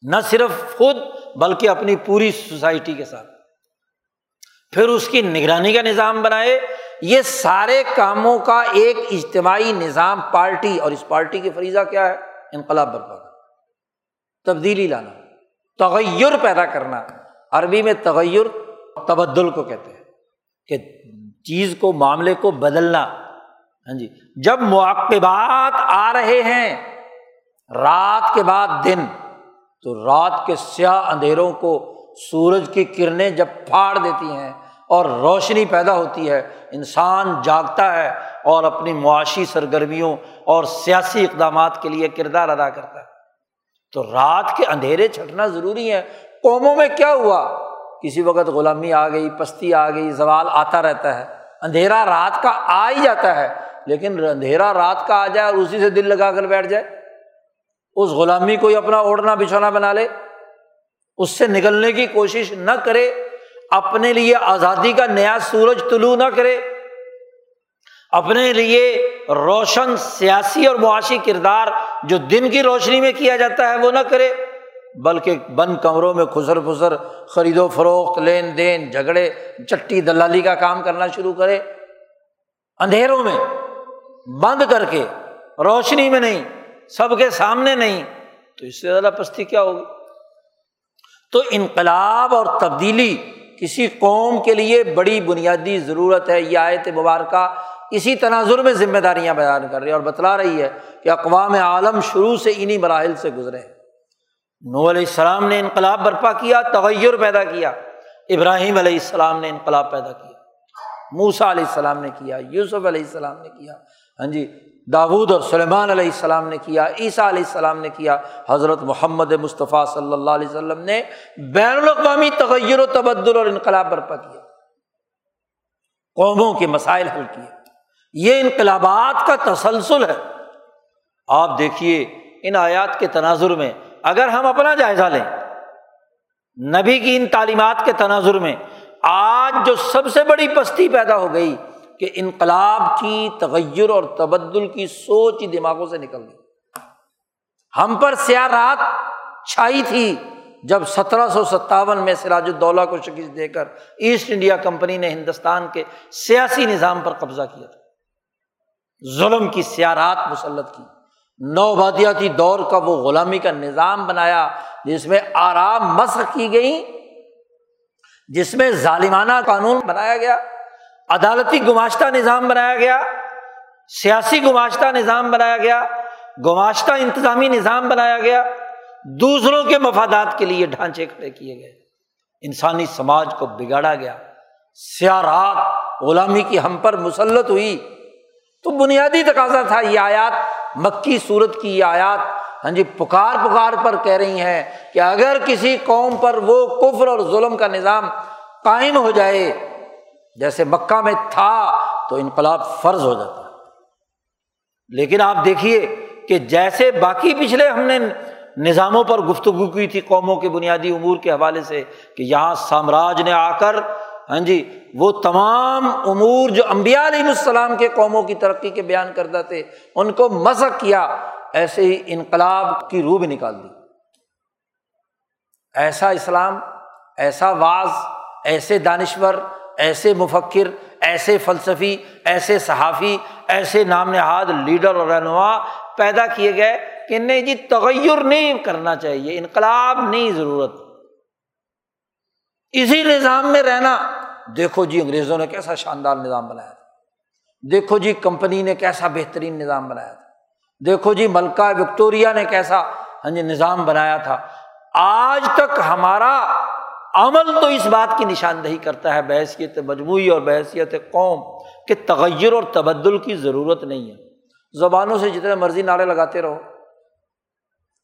Speaker 1: نہ صرف خود بلکہ اپنی پوری سوسائٹی کے ساتھ۔ پھر اس کی نگرانی کا نظام بنائے۔ یہ سارے کاموں کا ایک اجتماعی نظام، پارٹی اور اس پارٹی کی فریضہ کیا ہے؟ انقلاب برپا تبدیلی لانا، تغیر پیدا کرنا۔ عربی میں تغیر تبدل کو کہتے ہیں، کہ چیز کو، معاملے کو بدلنا۔ ہاں جی جب مواقبات آ رہے ہیں، رات کے بعد دن، تو رات کے سیاہ اندھیروں کو سورج کی کرنیں جب پھاڑ دیتی ہیں اور روشنی پیدا ہوتی ہے، انسان جاگتا ہے اور اپنی معاشی سرگرمیوں اور سیاسی اقدامات کے لیے کردار ادا کرتا ہے۔ تو رات کے اندھیرے چھٹنا ضروری ہے۔ قوموں میں کیا ہوا؟ کسی وقت غلامی آ گئی، پستی آ گئی، زوال آتا رہتا ہے۔ اندھیرا رات کا آ ہی جاتا ہے، لیکن اندھیرا رات کا آ جائے اور اسی سے دل لگا کر بیٹھ جائے۔ اس غلامی کو اپنا اوڑھنا، بچھونا بنا لے۔ اس سے نکلنے کی کوشش نہ کرے، اپنے لیے آزادی کا نیا سورج طلوع نہ کرے۔ اپنے لیے روشن سیاسی اور معاشی کردار جو دن کی روشنی میں کیا جاتا ہے وہ نہ کرے، بلکہ بند کمروں میں خسر پھسر خرید و فروخت، لین دین، جھگڑے، چٹی دلالی کا کام کرنا شروع کرے۔ اندھیروں میں، بند کر کے، روشنی میں نہیں، سب کے سامنے نہیں، تو اس سے زیادہ پستی کیا ہوگی؟ تو انقلاب اور تبدیلی کسی قوم کے لیے بڑی بنیادی ضرورت ہے۔ یہ آیت مبارکہ اسی تناظر میں ذمہ داریاں بیان کر رہی ہے اور بتلا رہی ہے کہ اقوام عالم شروع سے انہیں مراحل سے گزرے نو علیہ السلام نے انقلاب برپا کیا، تغیر پیدا کیا۔ ابراہیم علیہ السلام نے انقلاب پیدا کیا۔ موسا علیہ السلام نے کیا، یوسف علیہ السلام نے کیا۔ ہاں جی داود اور سلیمان علیہ السلام نے کیا، عیسیٰ علیہ السلام نے کیا۔ حضرت محمد مصطفیٰ صلی اللہ علیہ وسلم نے بین الاقوامی تغیر و تبدل اور انقلاب برپا کیا۔ قوموں کے مسائل حل کیے۔ یہ انقلابات کا تسلسل ہے۔ آپ دیکھیے ان آیات کے تناظر میں، اگر ہم اپنا جائزہ لیں، نبی کی ان تعلیمات کے تناظر میں، آج جو سب سے بڑی پستی پیدا ہو گئی کہ انقلاب کی تغیر اور تبدل کی سوچ ہی دماغوں سے نکل گئی۔ ہم پر سیاہ رات چھائی تھی جب سترہ سو ستاون میں سراج الدولہ کو شکست دے کر ایسٹ انڈیا کمپنی نے ہندوستان کے سیاسی نظام پر قبضہ کیا تھا۔ ظلم کی سیاہ رات مسلط کی۔ نوبادیاتی دور کا وہ غلامی کا نظام بنایا جس میں آرام مسق کی گئی، جس میں ظالمانہ قانون بنایا گیا، عدالتی گماشتہ نظام بنایا گیا، سیاسی گماشتہ نظام بنایا گیا، گماشتہ انتظامی نظام بنایا گیا، دوسروں کے مفادات کے لیے ڈھانچے کھڑے کیے گئے۔ انسانی سماج کو بگاڑا گیا۔ سیاہ رات غلامی کی ہم پر مسلط ہوئی۔ تو بنیادی تقاضا تھا یہ آیات، مکی صورت کی یہ آیات۔ ہاں جی پکار پکار پر کہہ رہی ہیں کہ اگر کسی قوم پر وہ کفر اور ظلم کا نظام قائم ہو جائے، جیسے مکہ میں تھا، تو انقلاب فرض ہو جاتا۔ لیکن آپ دیکھیے کہ جیسے باقی پچھلے ہم نے نظاموں پر گفتگو کی تھی قوموں کے بنیادی امور کے حوالے سے کہ یہاں سامراج نے آ کر ہاں جی وہ تمام امور جو امبیا علیہ السلام کے قوموں کی ترقی کے بیان کرتا تھے، ان کو مذہب کیا، ایسے ہی انقلاب کی روح بھی نکال دی۔ ایسا اسلام، ایسا واز، ایسے دانشور، ایسے مفکر، ایسے فلسفی، ایسے صحافی، ایسے نام نہاد لیڈر اور رہنما پیدا کیے گئے کہ نہیں جی تغیر نہیں کرنا چاہیے، انقلاب نہیں، ضرورت۔ اسی نظام میں رہنا۔ دیکھو جی انگریزوں نے کیسا شاندار نظام بنایا تھا۔ دیکھو جی کمپنی نے کیسا بہترین نظام بنایا تھا۔ دیکھو جی ملکہ وکٹوریا نے کیسا ہاں جی نظام بنایا تھا۔ آج تک ہمارا عمل تو اس بات کی نشاندہی کرتا ہے، بحثیت مجموعی اور بحثیت قوم، کہ تغیر اور تبدل کی ضرورت نہیں ہے۔ زبانوں سے جتنے مرضی نعرے لگاتے رہو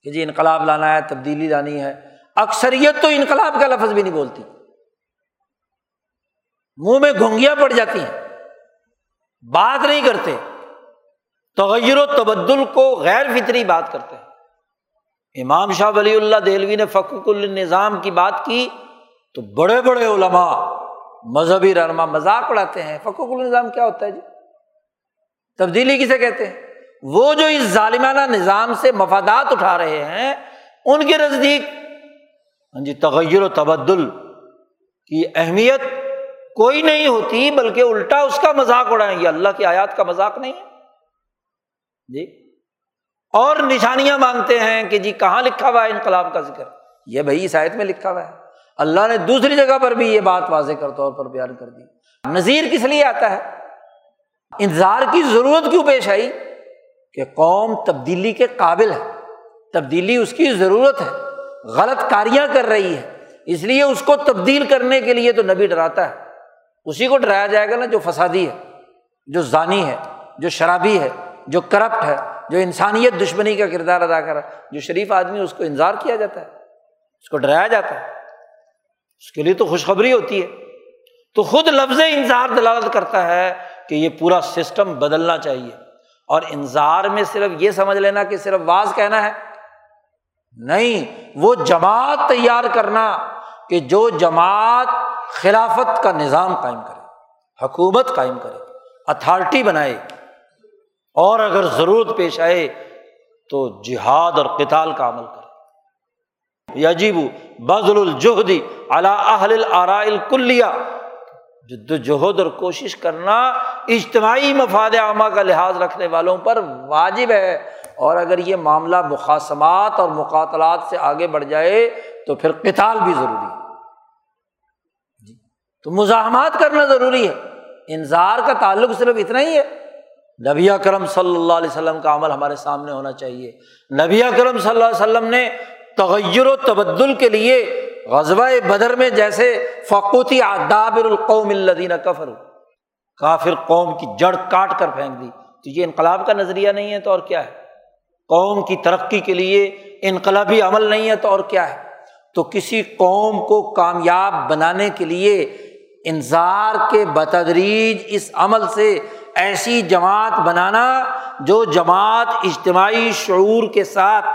Speaker 1: کہ جی انقلاب لانا ہے، تبدیلی لانی ہے۔ اکثریت تو انقلاب کا لفظ بھی نہیں بولتی۔ منہ میں گھونگیاں پڑ جاتی ہیں۔ بات نہیں کرتے۔ تغیر و تبدل کو غیر فطری بات کرتے ہیں۔ امام شاہ ولی اللہ دہلوی نے فقوق النظام کی بات کی تو بڑے بڑے علماء، مذہبی رہنما مذاق اڑاتے ہیں۔ فقوق النظام کیا ہوتا ہے جی؟ تبدیلی کسے کہتے ہیں؟ وہ جو اس ظالمانہ نظام سے مفادات اٹھا رہے ہیں، ان کے نزدیک۔ ہاں جی تغیر و تبدل کی اہمیت کوئی نہیں ہوتی بلکہ الٹا اس کا مذاق اڑائیں یہ اللہ کی آیات کا مذاق نہیں ہے۔ جی۔ اور نشانیاں مانگتے ہیں کہ جی کہاں لکھا ہوا ہے انقلاب کا ذکر؟ یہ بھائی اس آیت میں لکھا ہوا ہے۔ اللہ نے دوسری جگہ پر بھی یہ بات واضح کر طور پر بیان کر دی۔ نذیر کس لیے آتا ہے؟ انتظار کی ضرورت کیوں پیش آئی؟ کہ قوم تبدیلی کے قابل ہے۔ تبدیلی اس کی ضرورت ہے۔ غلط کاریاں کر رہی ہے۔ اس لیے اس کو تبدیل کرنے کے لیے تو نبی ڈراتا ہے۔ اسی کو ڈرایا جائے گا نا جو فسادی ہے، جو ضانی ہے، جو شرابی ہے، جو کرپٹ ہے، جو انسانیت دشمنی کا کردار ادا کر رہا ہے، جو شریف آدمی اس کو انتظار کیا جاتا ہے، اس کو ڈرایا جاتا ہے۔ اس کے لیے تو خوشخبری ہوتی ہے۔ تو خود لفظ انظار دلالت کرتا ہے کہ یہ پورا سسٹم بدلنا چاہیے۔ اور انظار میں صرف یہ سمجھ لینا کہ صرف واز کہنا ہے۔ نہیں، وہ جماعت تیار کرنا کہ جو جماعت خلافت کا نظام قائم کرے، حکومت قائم کرے، اتھارٹی بنائے، اور اگر ضرورت پیش آئے تو جہاد اور قتال کا عمل کرے۔ یجیب بزل الجہدی اہل الکلیہ، جد جہد اور کوشش کرنا اجتماعی مفاد عامہ کا لحاظ رکھنے والوں پر واجب ہے۔ اور اگر یہ معاملہ مقاصمات اور مقاتلات سے آگے بڑھ جائے تو پھر کتال بھی ضروری ہے۔ تو مزاحمات کرنا ضروری ہے۔ انظار کا تعلق صرف اتنا ہی ہے۔ نبی کرم صلی اللہ علیہ وسلم کا عمل ہمارے سامنے ہونا چاہیے۔ نبی کرم صلی اللہ علیہ وسلم نے تغیر و تبدل کے لیے غزبۂ بدر میں جیسے فقوتی آدابر القوم الدین کفر کافر قوم کی جڑ کاٹ کر پھینک دی۔ تو یہ انقلاب کا نظریہ نہیں ہے تو اور کیا ہے؟ قوم کی ترقی کے لیے انقلابی عمل نہیں ہے تو اور کیا ہے؟ تو کسی قوم کو کامیاب بنانے کے لیے انظار کے بتدریج اس عمل سے ایسی جماعت بنانا جو جماعت اجتماعی شعور کے ساتھ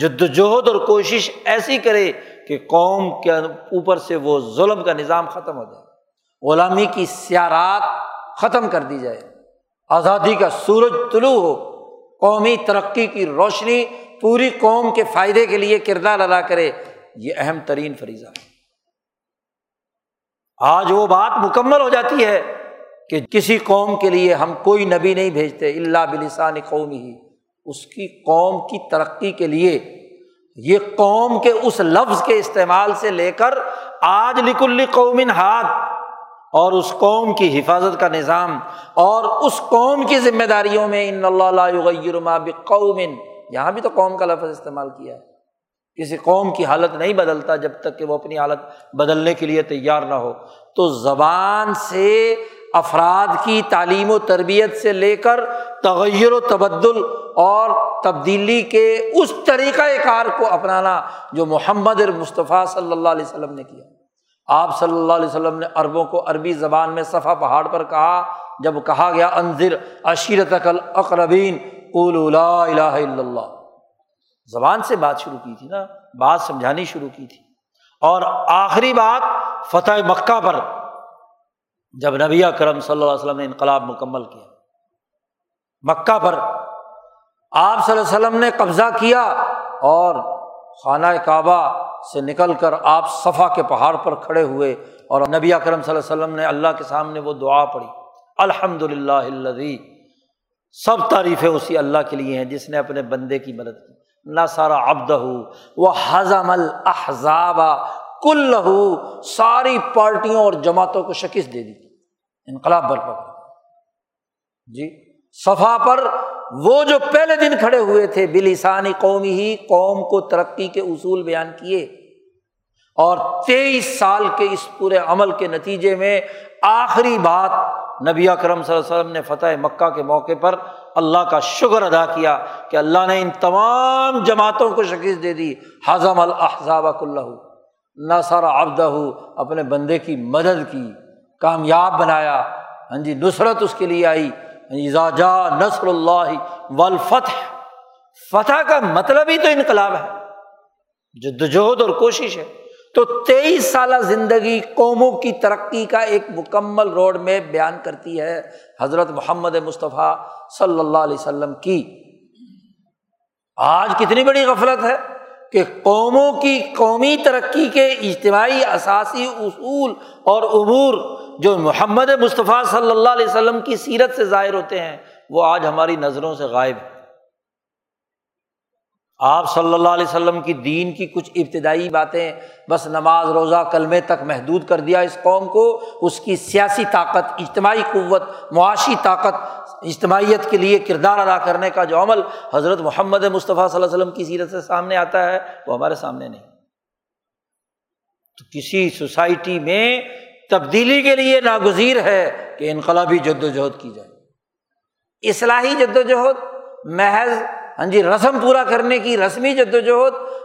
Speaker 1: جد وجہد اور کوشش ایسی کرے کہ قوم کے اوپر سے وہ ظلم کا نظام ختم ہو جائے، غلامی کی سیارات ختم کر دی جائے، آزادی کا سورج طلوع ہو، قومی ترقی کی روشنی پوری قوم کے فائدے کے لیے کردار ادا کرے، یہ اہم ترین فریضہ ہے۔ آج وہ بات مکمل ہو جاتی ہے کہ کسی قوم کے لیے ہم کوئی نبی نہیں بھیجتے اللہ بلسان قومی ہی۔ اس کی قوم کی ترقی کے لیے یہ قوم کے اس لفظ کے استعمال سے لے کر آج لکل قومن ہاتھ اور اس قوم کی حفاظت کا نظام اور اس قوم کی ذمہ داریوں میں ان اللہ ما قومن یہاں بھی تو قوم کا لفظ استعمال کیا ہے۔ کسی قوم کی حالت نہیں بدلتا جب تک کہ وہ اپنی حالت بدلنے کے لیے تیار نہ ہو۔ تو زبان سے افراد کی تعلیم و تربیت سے لے کر تغیر و تبدل اور تبدیلی کے اس طریقۂ کار کو اپنانا جو محمد مصطفیٰ صلی اللہ علیہ وسلم نے کیا۔ آپ صلی اللہ علیہ وسلم نے عربوں کو عربی زبان میں صفا پہاڑ پر کہا، جب کہا گیا انضر عشیرت اقربین قول الہ اللہ۔ زبان سے بات شروع کی تھی نا، بات سمجھانی شروع کی تھی۔ اور آخری بات، فتح مکہ پر جب نبی کرم صلی اللہ علیہ وسلم نے انقلاب مکمل کیا۔ مکہ پر آپ صلی اللہ علیہ وسلم نے قبضہ کیا اور خانہ کعبہ سے نکل کر آپ صفا کے پہاڑ پر کھڑے ہوئے اور نبی کرم صلی اللہ علیہ وسلم نے اللہ کے سامنے وہ دعا پڑھی۔ الحمد للہ اللہ سب تعریفیں اسی اللہ کے لیے ہیں جس نے اپنے بندے کی مدد کی۔ نہ سارا ابد ہو وہ حضم الحضاب کل ساری پارٹیوں اور جماعتوں کو شکست دے دی انقلاب برپا کر جی صفا پر وہ جو پہلے دن کھڑے ہوئے تھے بلسانی قومی ہی قوم کو ترقی کے اصول بیان کیے اور تیئیس سال کے اس پورے عمل کے نتیجے میں آخری بات نبی اکرم صلی اللہ علیہ وسلم نے فتح مکہ کے موقع پر اللہ کا شکر ادا کیا کہ اللہ نے ان تمام جماعتوں کو شکست دے دی. حضم الحضاب اللہ نہ سارا ابدہ اپنے بندے کی مدد کی. کامیاب بنایا. ہاں جی نصرت اس کے لیے آئی. ہاں جی، جا نصر اللہ والفتح. فتح کا مطلب ہی تو انقلاب ہے. جدوجہد اور کوشش ہے. تو تیئیس سالہ زندگی قوموں کی ترقی کا ایک مکمل روڈ میں بیان کرتی ہے حضرت محمد مصطفیٰ صلی اللہ علیہ وسلم کی۔ آج کتنی بڑی غفلت ہے کہ قوموں کی قومی ترقی کے اجتماعی اثاثی اصول اور عبور جو محمد مصطفیٰ صلی اللہ علیہ وسلم کی سیرت سے ظاہر ہوتے ہیں، وہ آج ہماری نظروں سے غائب ہے آپ صلی اللہ علیہ وسلم کی دین کی کچھ ابتدائی باتیں، بس نماز، روزہ، کلمے تک محدود کر دیا اس قوم کو، اس کی سیاسی طاقت، اجتماعی قوت، معاشی طاقت، اجتماعیت کے لیے کردار ادا کرنے کا جو عمل حضرت محمد مصطفیٰ صلی اللہ علیہ وسلم کی سیرت سے سامنے آتا ہے، وہ ہمارے سامنے نہیں۔ تو کسی سوسائٹی میں تبدیلی کے لیے ناگزیر ہے کہ انقلابی جد و جہد کی جائے۔ اصلاحی جد و جہد محض ہاں جی رسم پورا کرنے کی رسمی جد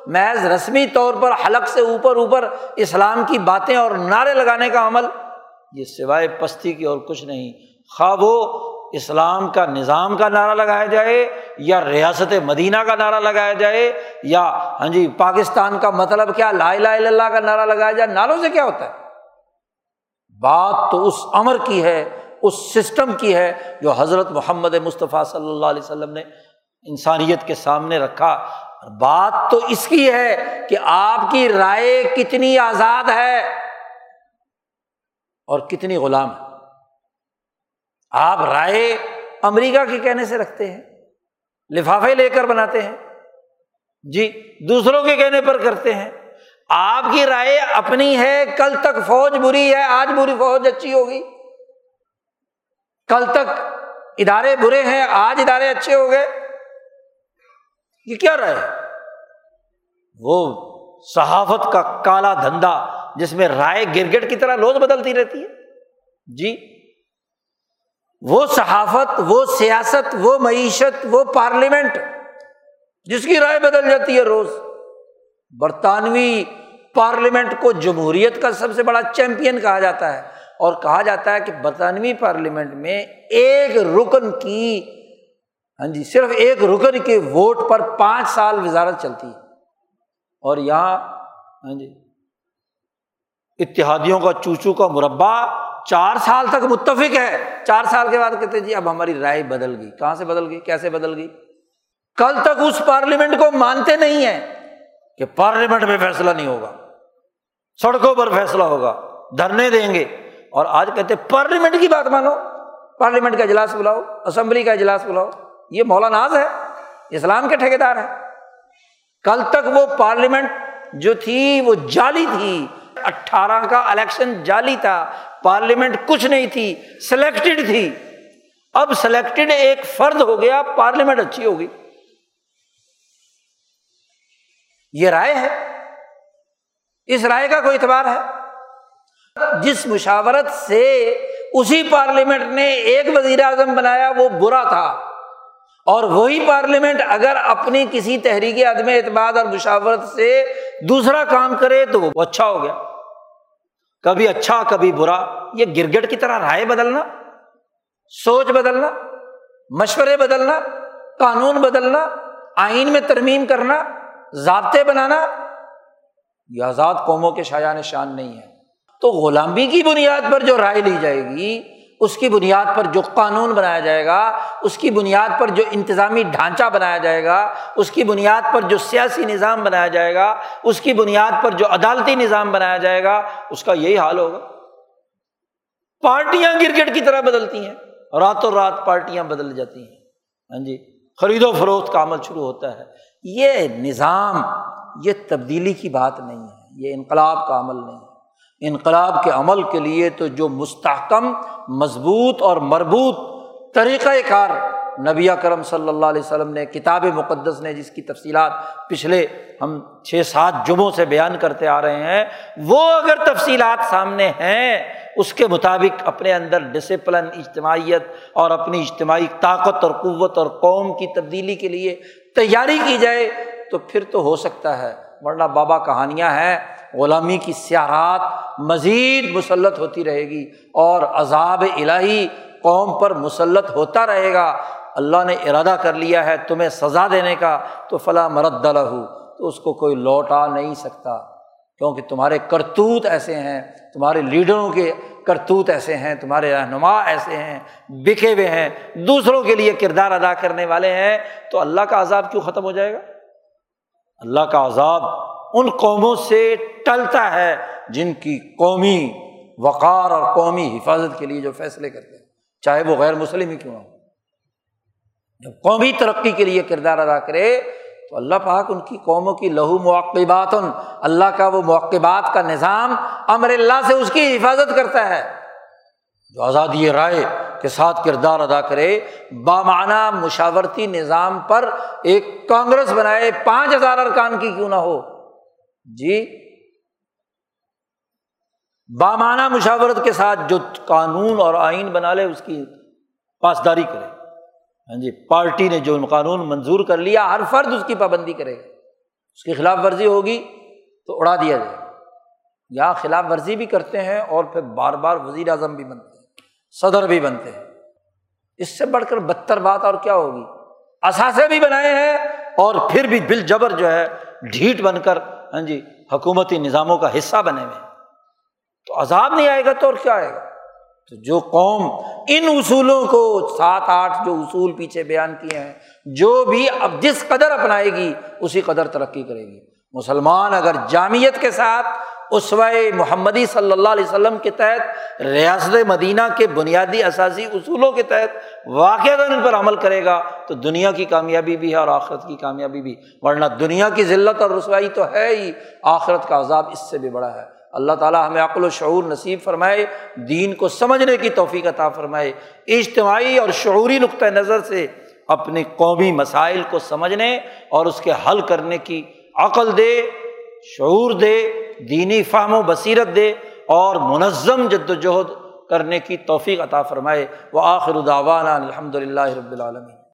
Speaker 1: محض رسمی طور پر حلق سے اوپر اوپر اسلام کی باتیں اور نعرے لگانے کا عمل، یہ سوائے پستی کی اور کچھ نہیں۔ خواب ہو، اسلام کا نظام کا نعرہ لگایا جائے یا ریاست مدینہ کا نعرہ لگایا جائے یا ہاں جی پاکستان کا مطلب کیا، لا الہ الا اللہ کا نعرہ لگایا جائے، نعروں سے کیا ہوتا ہے؟ بات تو اس امر کی ہے، اس سسٹم کی ہے جو حضرت محمد مصطفیٰ صلی اللہ علیہ وسلم نے انسانیت کے سامنے رکھا۔ بات تو اس کی ہے کہ آپ کی رائے کتنی آزاد ہے اور کتنی غلام ہے۔ آپ رائے امریکہ کے کہنے سے رکھتے ہیں، لفافے لے کر بناتے ہیں۔ جی دوسروں کے کہنے پر کرتے ہیں۔ آپ کی رائے اپنی ہے، کل تک فوج بری ہے، آج بری فوج اچھی ہوگی۔ کل تک ادارے برے ہیں، آج ادارے اچھے ہو گئے۔ یہ کیا رائے وہ صحافت کا کالا دھندا جس میں رائے گرگٹ کی طرح روز بدلتی رہتی ہے۔ جی۔ وہ صحافت، وہ سیاست، وہ معیشت، وہ پارلیمنٹ جس کی رائے بدل جاتی ہے روز۔ برطانوی پارلیمنٹ کو جمہوریت کا سب سے بڑا چیمپئن کہا جاتا ہے اور کہا جاتا ہے کہ برطانوی پارلیمنٹ میں ایک رکن کی ہاں جی صرف ایک رکن کے ووٹ پر پانچ سال وزارت چلتی ہے۔ اور یہاں ہاں جی اتحادیوں کا چوچو کا مربع چار سال تک متفق ہے۔ چار سال کے بعد کہتے جی اب ہماری رائے بدل گئی۔ کہاں سے بدل گئی؟ کیسے بدل گئی؟ کل تک اس پارلیمنٹ کو مانتے نہیں ہیں کہ پارلیمنٹ میں فیصلہ نہیں ہوگا۔ سڑکوں پر فیصلہ ہوگا، دھرنے دیں گے۔ اور آج کہتے پارلیمنٹ کی بات مانو۔ پارلیمنٹ کا اجلاس بلاؤ، اسمبلی کا اجلاس بلاؤ۔ یہ ناز ہے، اسلام کے ٹھیکیدار ہیں۔ کل تک وہ پارلیمنٹ جو تھی، وہ جعلی تھی۔ اٹھارہ کا الیکشن جعلی تھا۔ پارلیمنٹ کچھ نہیں تھی، سلیکٹڈ تھی۔ اب سلیکٹڈ ایک فرد ہو گیا، پارلیمنٹ اچھی ہوگی۔ یہ رائے ہے۔ اس رائے کا کوئی اعتبار ہے؟ جس مشاورت سے اسی پارلیمنٹ نے ایک وزیر اعظم بنایا، وہ برا تھا۔ اور وہی پارلیمنٹ اگر اپنی کسی تحریک عدم اعتماد اور مشاورت سے دوسرا کام کرے تو وہ اچھا ہو گیا۔ کبھی اچھا کبھی برا۔ یہ گرگٹ کی طرح رائے بدلنا، سوچ بدلنا، مشورے بدلنا، قانون بدلنا، آئین میں ترمیم کرنا، ضابطے بنانا، یہ آزاد قوموں کے شاعن نشان نہیں ہے۔ تو غلامی کی بنیاد پر جو رائے لی جائے گی اس کی بنیاد پر جو قانون بنایا جائے گا، اس کی بنیاد پر جو انتظامی ڈھانچہ بنایا جائے گا، اس کی بنیاد پر جو سیاسی نظام بنایا جائے گا، اس کی بنیاد پر جو عدالتی نظام بنایا جائے گا، اس کا یہی حال ہوگا۔ پارٹیاں کرکٹ کی طرح بدلتی ہیں۔ راتوں رات پارٹیاں بدل جاتی ہیں۔ ہاں جی خرید و فروخت کا عمل شروع ہوتا ہے۔ یہ نظام، یہ تبدیلی کی بات نہیں ہے۔ یہ انقلاب کا عمل نہیں ہے۔ انقلاب کے عمل کے لیے تو جو مستحکم، مضبوط اور مربوط طریقۂ کار نبی کرم صلی اللہ علیہ وسلم نے، کتاب مقدس نے جس کی تفصیلات پچھلے ہم چھ سات جمعوں سے بیان کرتے آ رہے ہیں، وہ اگر تفصیلات سامنے ہیں، اس کے مطابق اپنے اندر ڈسپلن اجتماعیت اور اپنی اجتماعی طاقت اور قوت اور قوم کی تبدیلی کے لیے تیاری کی جائے تو پھر تو ہو سکتا ہے۔ ورنہ بابا کہانیاں ہیں، غلامی کی سیاحت مزید مسلط ہوتی رہے گی اور عذاب الہی قوم پر مسلط ہوتا رہے گا۔ اللہ نے ارادہ کر لیا ہے تمہیں سزا دینے کا، تو فلاں مرد ہو تو اس کو کوئی لوٹا نہیں سکتا۔ کیونکہ تمہارے کرتوت ایسے ہیں، تمہارے لیڈروں کے کرتوت ایسے ہیں، تمہارے رہنما ایسے ہیں، بکھے ہوئے ہیں، دوسروں کے لیے کردار ادا کرنے والے ہیں، تو اللہ کا عذاب کیوں ختم ہو جائے گا؟ اللہ کا عذاب ان قوموں سے ٹلتا ہے جن کی قومی وقار اور قومی حفاظت کے لیے جو فیصلے کرتے ہیں۔ چاہے وہ غیر مسلم ہی کیوں ہو۔ جب قومی ترقی کے لیے کردار ادا کرے، تو اللہ پاک ان کی قوموں کی لہو موقبات اللہ کا وہ موقبات کا نظام امر اللہ سے اس کی حفاظت کرتا ہے۔ جو آزادی رائے کے ساتھ کردار ادا کرے بامانہ مشاورتی نظام پر ایک کانگریس بنائے، پانچ ہزار ارکان کی کیوں نہ ہو؟ جی بامانہ مشاورت کے ساتھ جو قانون اور آئین بنا لے، اس کی پاسداری کرے۔ ہاں جی پارٹی نے جو قانون منظور کر لیا، ہر فرد اس کی پابندی کرے۔ گا اس کی خلاف ورزی ہوگی تو اڑا دیا جائے۔ یا خلاف ورزی بھی کرتے ہیں اور پھر بار بار وزیر اعظم بھی بنتے ہیں۔ صدر بھی بنتے ہیں۔ اس سے بڑھ کر بدتر بات اور کیا ہوگی؟ اثاثے بھی بنائے ہیں اور پھر بھی بل جبر جو ہے، ڈھیٹ بن کر ہاں جی حکومتی نظاموں کا حصہ بنے ہوئے تو عذاب نہیں آئے گا تو اور کیا آئے گا؟ تو جو قوم ان اصولوں کو سات آٹھ جو اصول پیچھے بیان کیے ہیں، جو بھی اب جس قدر اپنائے گی، اسی قدر ترقی کرے گی۔ مسلمان اگر جامعت کے ساتھ اسوائے محمدی صلی اللہ علیہ وسلم کے تحت، ریاست مدینہ کے بنیادی اثاثی اصولوں کے تحت واقع ان پر عمل کرے گا تو دنیا کی کامیابی بھی ہے اور آخرت کی کامیابی بھی، ورنہ دنیا کی ذلت اور رسوائی تو ہے ہی، آخرت کا عذاب اس سے بھی بڑا ہے۔ اللہ تعالیٰ ہمیں عقل و شعور نصیب فرمائے، دین کو سمجھنے کی توفیق عطا فرمائے۔ اجتماعی اور شعوری نقطۂ نظر سے اپنے قومی مسائل کو سمجھنے اور اس کے حل کرنے کی عقل دے، شعور دے۔ دینی فہم و بصیرت دے اور منظم جد وجہد کرنے کی توفیق عطا فرمائے۔ وہ آخر الداوانہ الحمد للہ رب العالمین۔